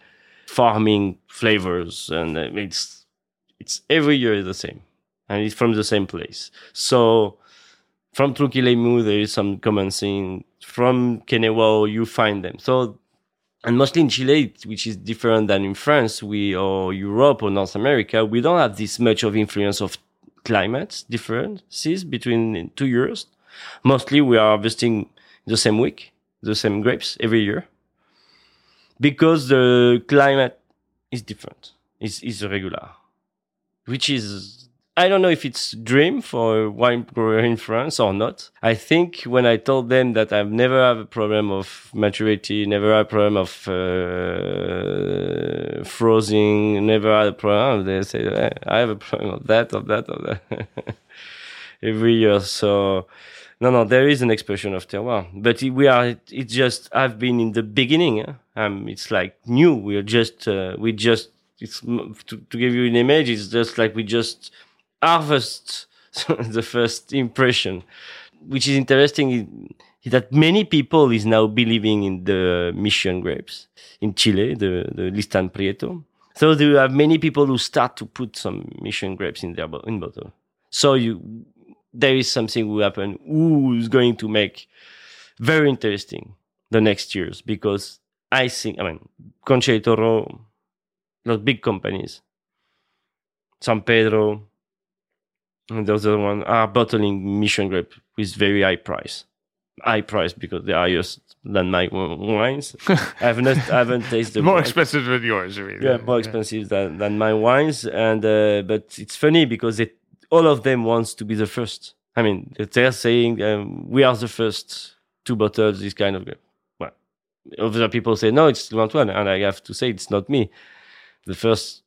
farming flavors and uh, it's, it's every year the same and it's from the same place. So, from Trequilemu, there is some common thing. From Quenewa, you find them. So, and mostly in Chile, which is different than in France, we or Europe or North America, we don't have this much of influence of climate differences between two years. Mostly, we are harvesting the same week, the same grapes every year, because the climate is different. It's, it's irregular, which is I don't know if it's dream for a wine grower in France or not. I think when I told them that I've never have a problem of maturity, never had a problem of uh, never had a problem, they say eh, I have a problem of that, of that, of that every year. So no, no, there is an expression of terroir, but we are. It's just I've been in the beginning. Eh? Um, it's like new. We're just uh, we just. It's to, to give you an image. It's just like we just harvest the first impression, which is interesting is that many people is now believing in the mission grapes in Chile, the, the Listan Prieto. So there are many people who start to put some mission grapes in their in bottle. So you, there is something will happen who's going to make very interesting the next years because I think, I mean, Concha those big companies, San Pedro, and the other one are bottling mission grape with very high price. High price because they are highest than my wines. I have not, I haven't tasted more wine. expensive than yours. Mean, Yeah, more expensive than, than my wines. And uh, but it's funny because it, all of them wants to be the first. I mean, they're saying um, we are the first to bottle this kind of grape. Well, other people say no, it's Antoine, and I have to say it's not me. The first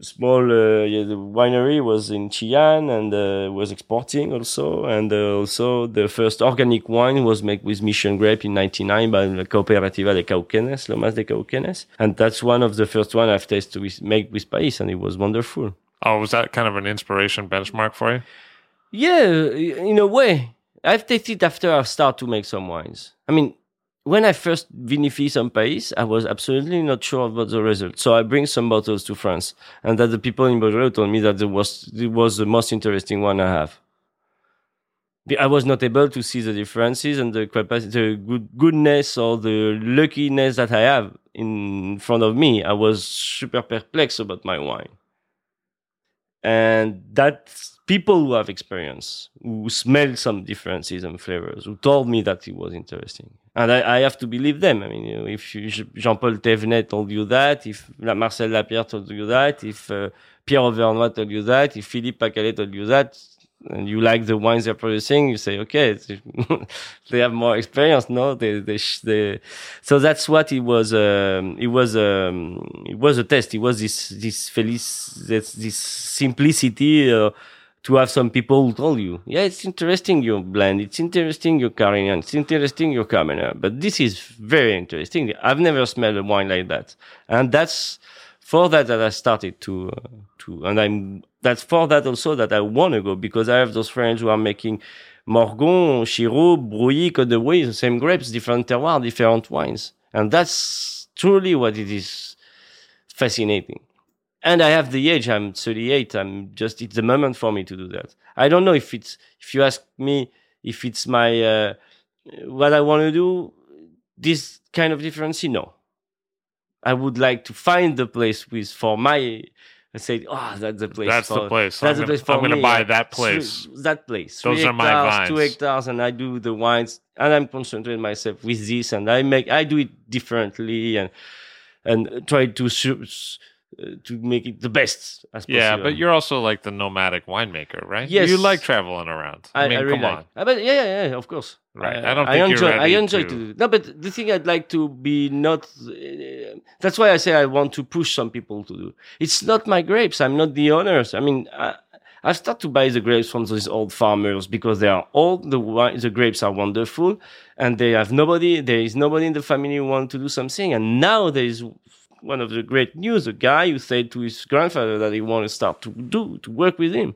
small uh, yeah, the winery was in Chillán and uh, was exporting also. And uh, also the first organic wine was made with mission grape in 99 by the Cooperativa de Cauquenes, Lomas de Cauquenes. And that's one of the first one I've tasted with make with Pais and it was wonderful. Oh, was that kind of an inspiration benchmark for you? yeah in a way. I've tasted after I start to make some wines. I mean when I first vinify some pays, I was absolutely not sure about the result. So I bring some bottles to France, and that the people in Bordeaux told me that it was it was the most interesting one I have. I was not able to see the differences and the capacity, the good goodness or the luckiness that I have in front of me. I was super perplexed about my wine, and that people who have experience, who smell some differences and flavors, who told me that it was interesting. And I, I have to believe them. I mean, if Jean-Paul Thévenet told you that, if Marcel Lapierre told you that, if uh, Pierre Overnoy told you that, if Philippe Pacalet told you that, and you like the wines they're producing, you say, okay, they have more experience, no? They, they, they, so that's what it was. Um, it was, um, it was a test. It was this, this felice, this, this simplicity, uh, to have some people who told you, yeah, it's interesting your blend, it's interesting your Carignan, it's interesting your Cabernet, but this is very interesting. I've never smelled a wine like that, and that's for that that I started to uh, to, and I'm that's for that also that I want to go because I have those friends who are making Morgon, Chiroubles, Brouilly, Côte de Brouilly, the same grapes, different terroir, different wines, and that's truly what it is fascinating and I have the age. I'm 38. I'm just it's the moment for me to do that. I don't know if it's if you ask me if it's my uh, what I want to do. This kind of difference, no. I would like to find the place with for my. I say, oh, that's the place. That's for, the place. That's I'm the place gonna- for I'm gonna buy Yeah. that place. Three- that place. Those Three are my hectares, Two hectares, and I do the wines, and I'm concentrating myself with this, and I make I do it differently, and and try to su- to make it the best as possible. Yeah, but you're also like the nomadic winemaker, right? Yes. You like traveling around. I, mean, really come like- on. Uh, but yeah, yeah, yeah, of course. Right. I, I don't I enjoy. I enjoy to- to. do No, but the thing I'd like to be not. Uh, that's why I say I want to push some people to do. It's not my grapes. I'm not the owners. I mean, I, I start to buy the grapes from those old farmers because they are old. The wi- the grapes are wonderful, and they have nobody. There is nobody in the family who want to do something. And now there is one of the great news. A guy who said to his grandfather that he want to start to do to work with him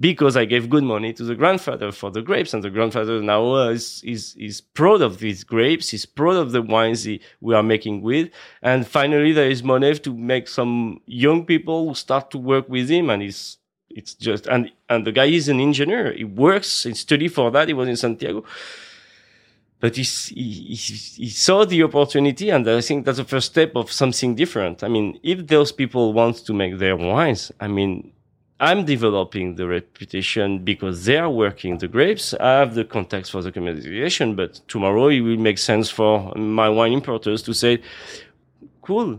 because I gave good money to the grandfather for the grapes, and the grandfather now uh, is, is is proud of these grapes. He's proud of the wines he, we are making with, and finally there is money to make some young people start to work with him, and it's it's just and and the guy is an engineer. He works, he study for that. He was in Santiago. But he, he, he saw the opportunity, and I think that's the first step of something different. I mean, if those people want to make their wines, I mean, I'm developing the reputation because they are working the grapes. I have the contacts for the commercialization, but tomorrow it will make sense for my wine importers to say, cool,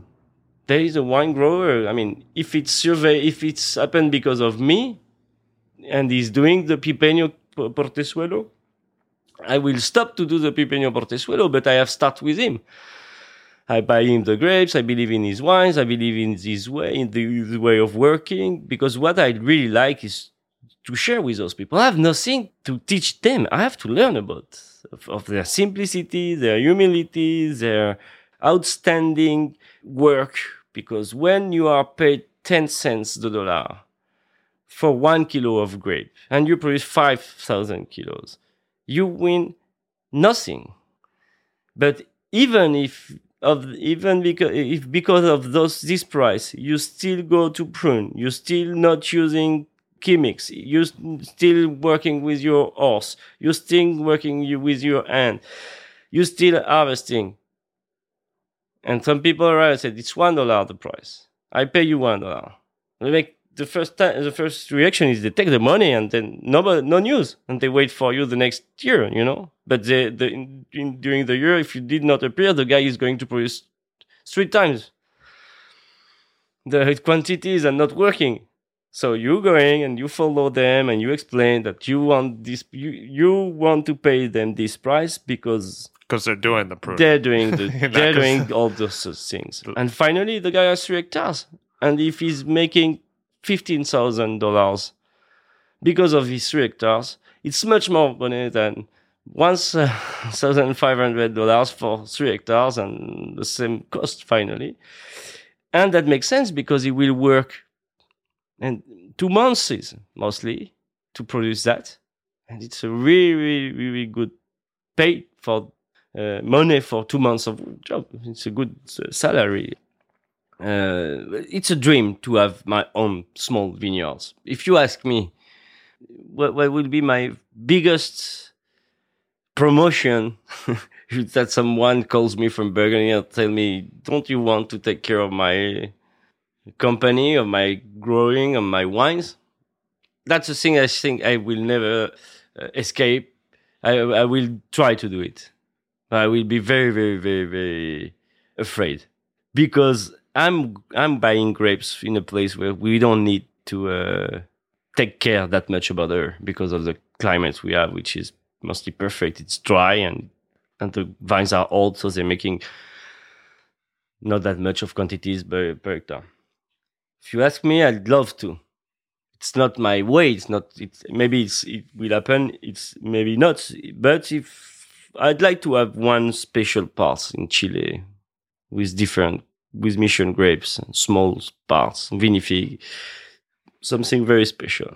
there is a wine grower. I mean, if it's survey, if it's happened because of me and he's doing the Pipeño Portezuelo, I will stop to do the Pipeño Portezuelo, but I have start with him. I buy him the grapes. I believe in his wines. I believe in his way, in the, the way of working. Because what I really like is to share with those people. I have nothing to teach them. I have to learn about of, of their simplicity, their humility, their outstanding work. Because when you are paid 10 cents the dollar for one kilo of grape and you produce 5,000 kilos, you win nothing. But even if of even because if because of those this price you still go to prune. You still not using chemics. You still working with your horse. You still working with your hand. You still harvesting. And some people arrive and said it's one dollar the price. I pay you one dollar. They make the first time the first reaction is they take the money and then no no news and they wait for you the next year you know? But the, the in, in, during the year if you did not appear the guy is going to produce three times the quantities are not working. So you going and you follow them and you explain that you want this you, you want to pay them this price because because they're doing the pruning. they're doing the, they're doing all those things. And finally the guy has three hectares and if he's making fifteen thousand dollars because of his three hectares. It's much more money than one thousand five hundred dollars for three hectares and the same cost finally. And that makes sense because it will work and two months mostly to produce that. And it's a really, really, really good pay for uh, money for two months of job. It's a good uh, salary uh, it's a dream to have my own small vineyards. If you ask me, what, what will be my biggest promotion that someone calls me from Burgundy and tell me, "Don't you want to take care of my company, of my growing, of my wines?" That's a thing I think I will never uh, escape. I, I will try to do it. I will be very, very, very, very afraid because I'm I'm buying grapes in a place where we don't need to uh, take care that much about her because of the climate we have, which is mostly perfect. It's dry and and the vines are old, so they're making not that much of quantities per, per hectare. If you ask me, I'd love to. It's not my way. It's not. It's maybe it's, it will happen. It's maybe not. But if I'd like to have one special pass in Chile with different with mission grapes and small parts, vinifig, something very special.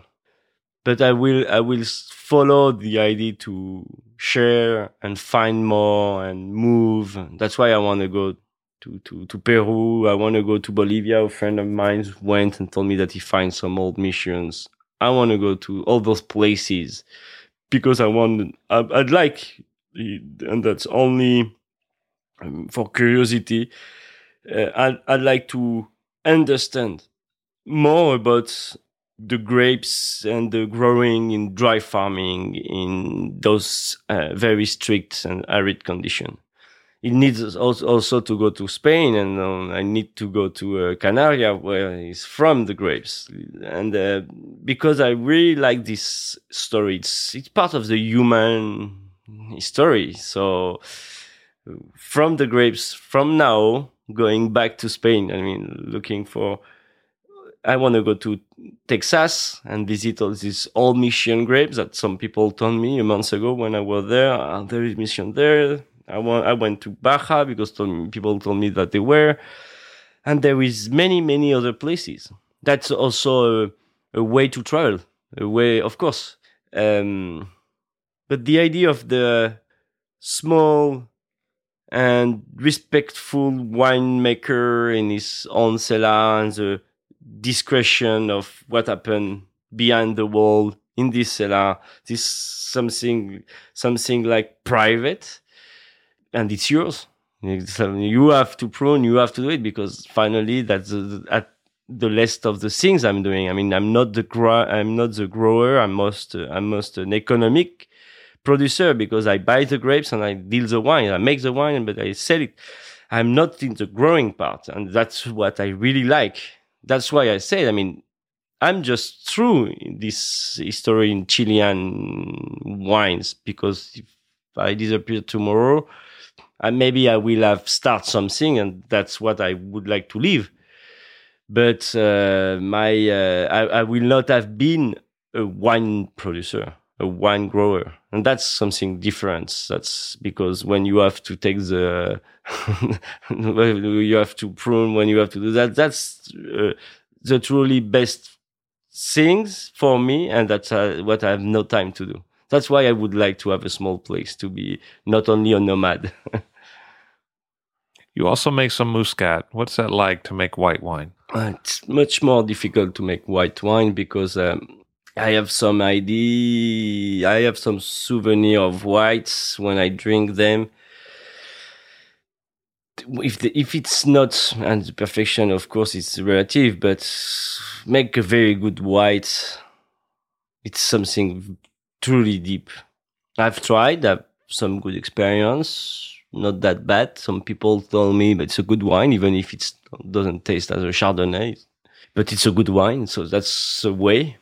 But I will I will follow the idea to share and find more and move. That's why I want to go to, to, to Peru. I want to go to Bolivia. A friend of mine went and told me that he finds some old missions. I want to go to all those places because I want, I, would like, and that's only um, for curiosity, uh, I'd, I'd like to understand more about the grapes and the growing in dry farming in those uh, very strict and arid conditions. It needs also to go to Spain, and um, I need to go to uh, Canaria, where it's from the grapes. And uh, because I really like this story, it's it's part of the human story. So from the grapes, from now going back to Spain. I mean, looking for. I want to go to Texas and visit all these old mission grapes that some people told me a month ago when I was there. Uh, there is mission there. I want, I went to Baja because told people told me that they were. And there is many, many other places. That's also a, a way to travel. A way, of course. Um, but the idea of the small and respectful winemaker in his own cellar and the discretion of what happened behind the wall in this cellar. This something something like private, and it's yours. You have to prune. You have to do it because finally that's the, at the list of the things I'm doing. I mean, I'm not the I'm not the grower. I'm most uh, I'm most an economic producer because I buy the grapes and I deal the wine. I make the wine, but I sell it. I'm not in the growing part, and that's what I really like that's why I said, I mean, I'm just through this history in Chilean wines because if I disappear tomorrow, uh, maybe I will have start something, and that's what I would like to leave. But uh, my uh, I, I will not have been a wine producer, a wine grower, and that's something different. That's because when you have to take the you have to prune when you have to do that. That's uh, the truly best things for me, and that's uh, what I have no time to do. That's why I would like to have a small place to be not only a nomad. you also make some muscat. What's that like to make white wine? Uh, it's much more difficult to make white wine because um, I have some idea, I have some souvenir of whites when I drink them. If the, if it's not and perfection of course it's relative but make a very good white it's something truly deep. I've tried i've some good experience not that bad. Some people told me but it's a good wine even if it doesn't taste as a chardonnay. But it's a good wine so that's a way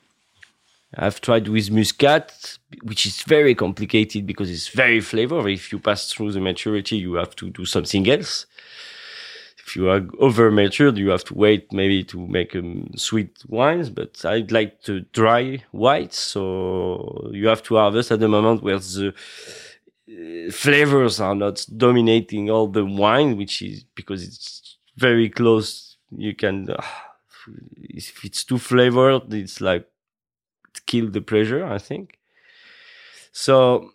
I've tried with muscat, which is very complicated because it's very flavor. If you pass through the maturity, you have to do something else. If you are over matured, you have to wait maybe to make um, sweet wines. But I'd like to dry whites, so you have to harvest at the moment where the uh, flavors are not dominating all the wine, which is because it's very close. You can, uh, if it's too flavored, it's like kill the pressure, I think. So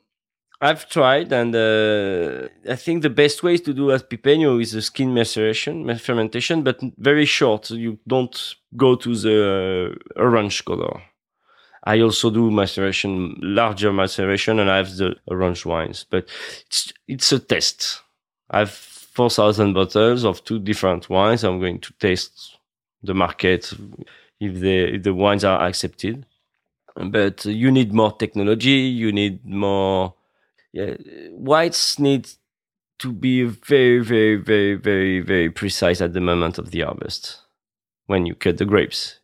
I've tried, and uh, I think the best way to do as pipeño is a skin maceration, fermentation, but very short. So you don't go to the orange color. I also do maceration, larger maceration, and I have the orange wines. But it's it's a test. I have four thousand bottles of two different wines. I'm going to test the market if the if the wines are accepted but you need more technology. You need more. Yeah, whites need to be very, very, very, very, very precise at the moment of the harvest when you cut the grapes,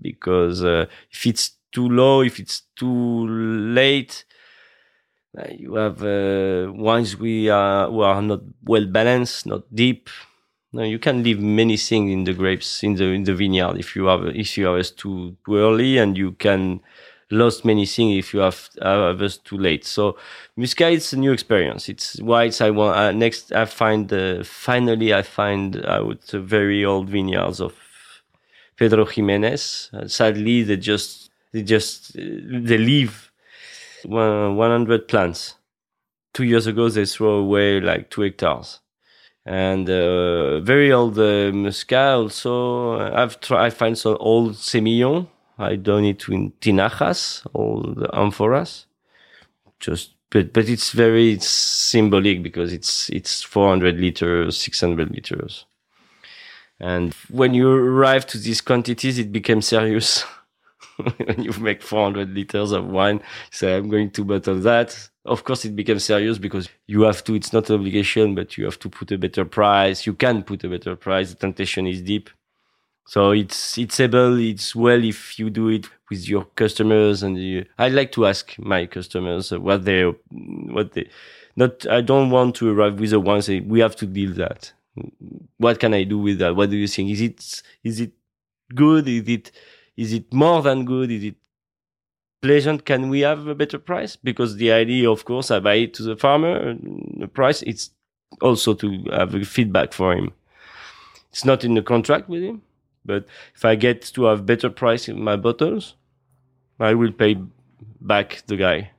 because uh, if it's too low, if it's too late, uh, you have uh, wines we are who are not well balanced, not deep. No, you can leave many things in the grapes in the in the vineyard if you have if you harvest too, too early, and you can lost many things if you have harvest too late. So Muscat is a new experience. It's why it's I want uh, next. I find uh, finally I find out very old vineyards of Pedro Jimenez. Uh, sadly, they just they just uh, they leave 100 plants. Two years ago, they throw away like two hectares and uh, very old uh, muscat also i've tried i find some old semillon i done it in tinajas all the amphoras. Just but but it's very symbolic because it's it's 400 liters 600 liters. And when you arrive to these quantities it became serious when you make 400 liters of wine say i'm going to bottle that. Of course it becomes serious because you have to it's not an obligation but you have to put a better price. You can put a better price. The temptation is deep. So it's it's able it's well if you do it with your customers and you, i like to ask my customers what they what they not i don't want to arrive with a one say we have to deal that. What can i do with that? What do you think? Is it is it good? Is it is it more than good? Is it pleasant? Can we have a better price? Because the idea, of course, I buy it to the farmer. The price it's also to have a feedback for him. It's not in the contract with him, but if I get to have better price in my bottles, I will pay back the guy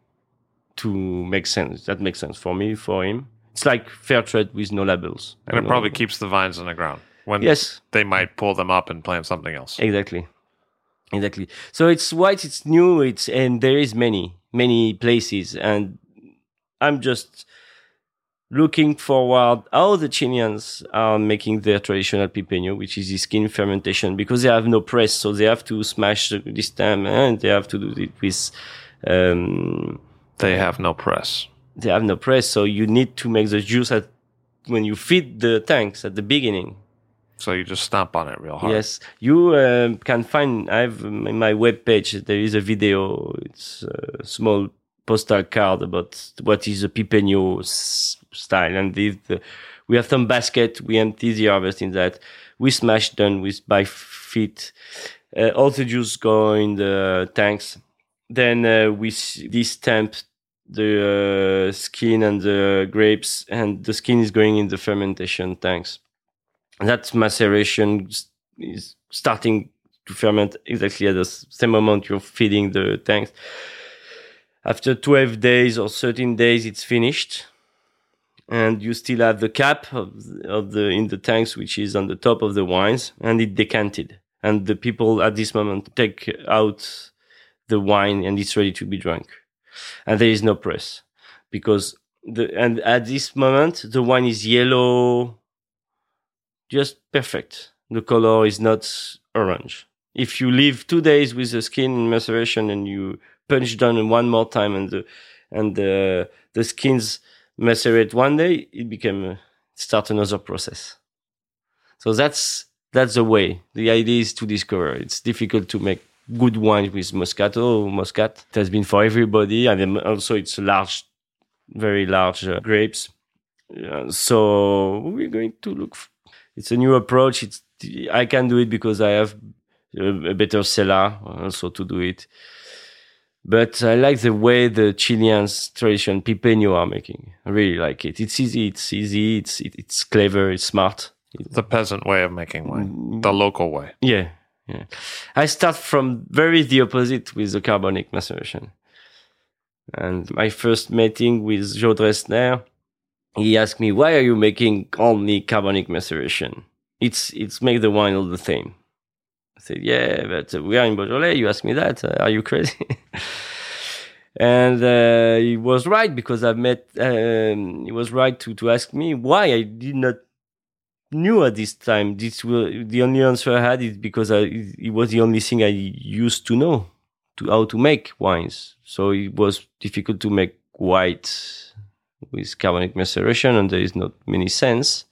to make sense. That makes sense for me, for him. It's like fair trade with no labels. And it probably keeps the vines on the ground when yes, they might pull them up and plant something else. exactly, exactly. So it's white, it's new, it's and there is many, many places, and I'm just looking forward how the Chileans are making their traditional pipeño, which is the skin fermentation, because they have no press, so they have to smash the- this time and they have to do it with. Um, They have no press. they have no press, so you need to make the juice at when you feed the tanks at the beginning. So you just stomp on it real hard. Yes, you um, can find. I have in my web page. There is a video. It's a small postal card about what is a pipeño style, and this, the, we have some basket. We empty the harvest in that. We smash them with by feet. Uh, all the juice go in the tanks. Then uh, we s- distemp the uh, skin and the grapes, and the skin is going in the fermentation tanks that maceration is starting to ferment exactly at the same moment you're feeding the tanks. After 12 days or 13 days, it's finished. And you still have the cap of, of the in the tanks, which is on the top of the wines, and it decanted. And the people at this moment take out the wine, and it's ready to be drunk. And there is no press because the and at this moment the wine is yellow, just perfect. The color is not orange. If you leave two days with the skin in maceration and you punch down one more time and the and the the skins macerate one day, it became start another process. So that's that's the way. The idea is to discover. It's difficult to make good wine with Moscato. Muscat it has been for everybody, and also it's large, very large uh, grapes. Uh, so we're going to look. It's a new approach. It's I can do it because I have a, a better cellar also uh, to do it. But I like the way the Chileans tradition pipeño are making. I really like it. It's easy. It's easy. It's it, it's clever. It's smart. The peasant way of making wine, mm. the local way. Yeah, yeah. I start from very the opposite with the carbonic maceration. And my first meeting with Joe Dressner, he asked me, "Why are you making only carbonic maceration? It's it's make the wine all the same." I said, "Yeah, but we are in Beaujolais. You ask me that? Uh, are you crazy?" and uh, he was right because I met. Um, he was right to to ask me why I did not knew at this time. This will the only answer I had is because I, it was the only thing I used to know to how to make wines. So it was difficult to make white with carbonic maceration, and there is not many sense.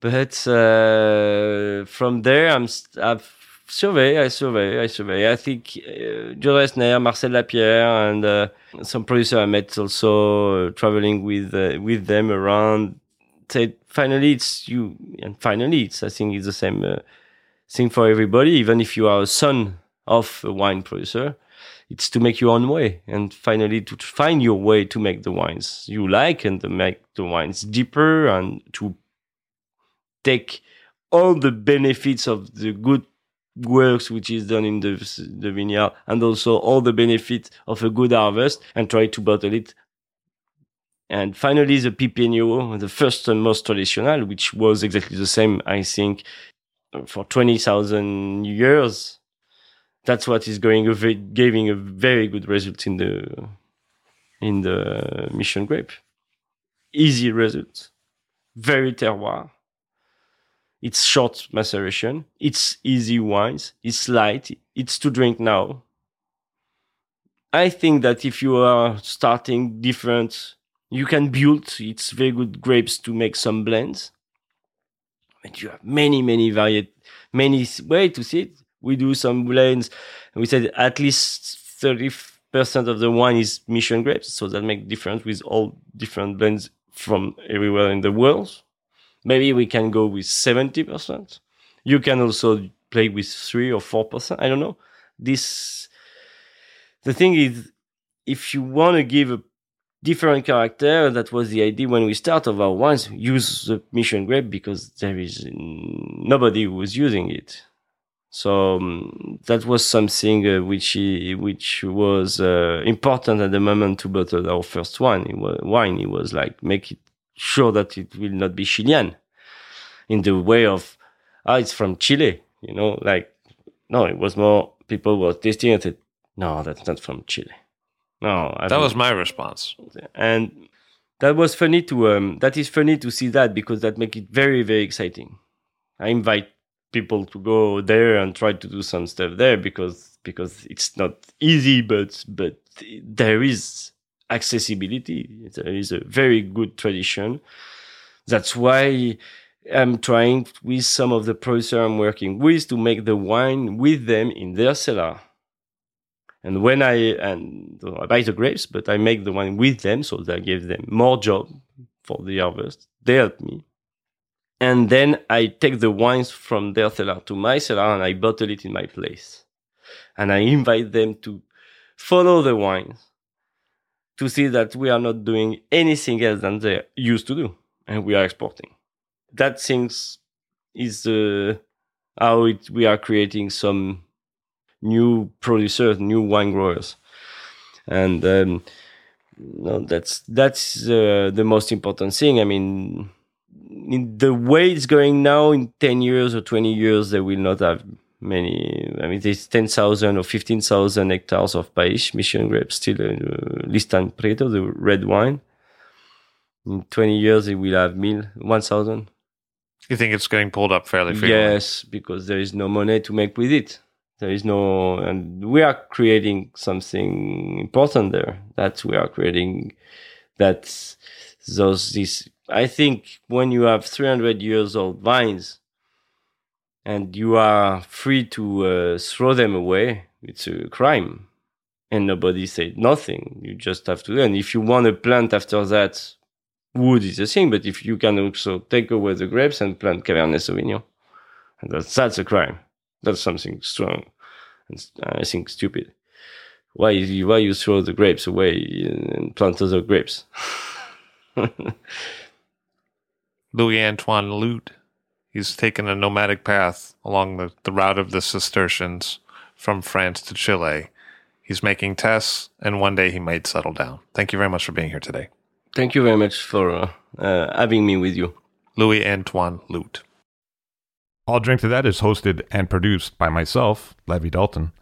But uh, from there, I'm I've survey, I survey, I survey. I think uh, Joe Dressner, Marcel Lapierre, and uh, some producer I met also uh, traveling with uh, with them around said finally it's you and finally it's i think it's the same uh, thing for everybody even if you are a son of a wine producer it's to make your own way and finally to find your way to make the wines you like and to make the wines deeper and to take all the benefits of the good works which is done in the, the vineyard and also all the benefits of a good harvest and try to bottle it and finally, the Pipeño, the first and most traditional, which was exactly the same, I think, for 20,000 years. That's what is going, giving a very good result in the, in the mission grape. Easy result, Very terroir. It's short maceration. It's easy wines. It's light. It's to drink now. I think that if you are starting different you can build it's very good grapes to make some blends and you have many many varied many way to see it we do some blends and we said at least 30% of the wine is mission grapes so that makes difference with all different blends from everywhere in the world maybe we can go with 70% you can also play with three or four percent. I don't know. This the thing is, if you want to give a different character, that was the idea when we start of our wines. Use the mission grape because there is nobody who was using it. So um, that was something uh, which which was uh, important at the moment to bottle our first wine. It was, wine. It was like make it sure that it will not be Chilean in the way of ah, it's from Chile. You know, like no, it was more people were tasting it. No, that's not from Chile. No, I that was my response. And that was funny to um, that is funny to see that because that make it very very exciting. I invite people to go there and try to do some stuff there because because it's not easy, but but there is accessibility. There is a very good tradition. That's why I'm trying with some of the producers I'm working with to make the wine with them in their cellar. And when I and I buy the grapes, but I make the wine with them, so that gives them more job for the harvest. They help me. And then I take the wines from their cellar to my cellar and I bottle it in my place. And I invite them to follow the wines to see that we are not doing anything else than they used to do and we are exporting. That things is uh, how it, we are creating some new producers, new wine growers. And um, no, that's that's uh, the most important thing. I mean, in the way it's going now, in 10 years or 20 years, they will not have many. I mean, there's 10,000 or 15,000 hectares of País Mission grapes still uh, Listan Preto, the red wine. In 20 years, it will have mil, 1,000. You think it's getting pulled up fairly frequently? Yes, because there is no money to make with it. There is no, and we are creating something important there. That we are creating that those, this I think when you have 300 years old vines and you are free to uh, throw them away, it's a crime. And nobody said nothing. You just have to. And if you want to plant after that, wood is a thing. But if you can also take away the grapes and plant Cabernet Sauvignon, and that's, that's a crime. That's something strong. And I think stupid. Why, why you throw the grapes away and plant other grapes? Louis Antoine Luyt. He's taken a nomadic path along the, the route of the Cistercians from France to Chile. He's making tests, and one day he might settle down. Thank you very much for being here today. Thank you very much for uh, uh, having me with you. Louis Antoine Luyt. I'll Drink to That is hosted and produced by myself, Levi Dalton.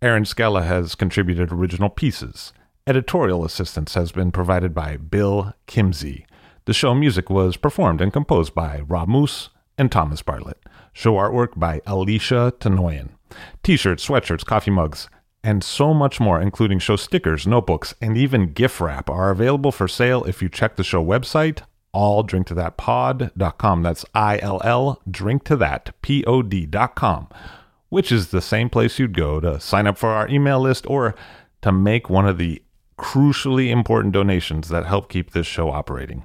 Erin Scala has contributed original pieces. Editorial assistance has been provided by Bill Kimsey. The show music was performed and composed by Rob Moose and Thomas Bartlett. Show artwork by Alicia Tenoyan. T shirts, sweatshirts, coffee mugs, and so much more, including show stickers, notebooks, and even gift wrap, are available for sale if you check the show website, illdrinktothatpod.com. That's I L L drink to that P O D.com, which is the same place you'd go to sign up for our email list or to make one of the crucially important donations that help keep this show operating.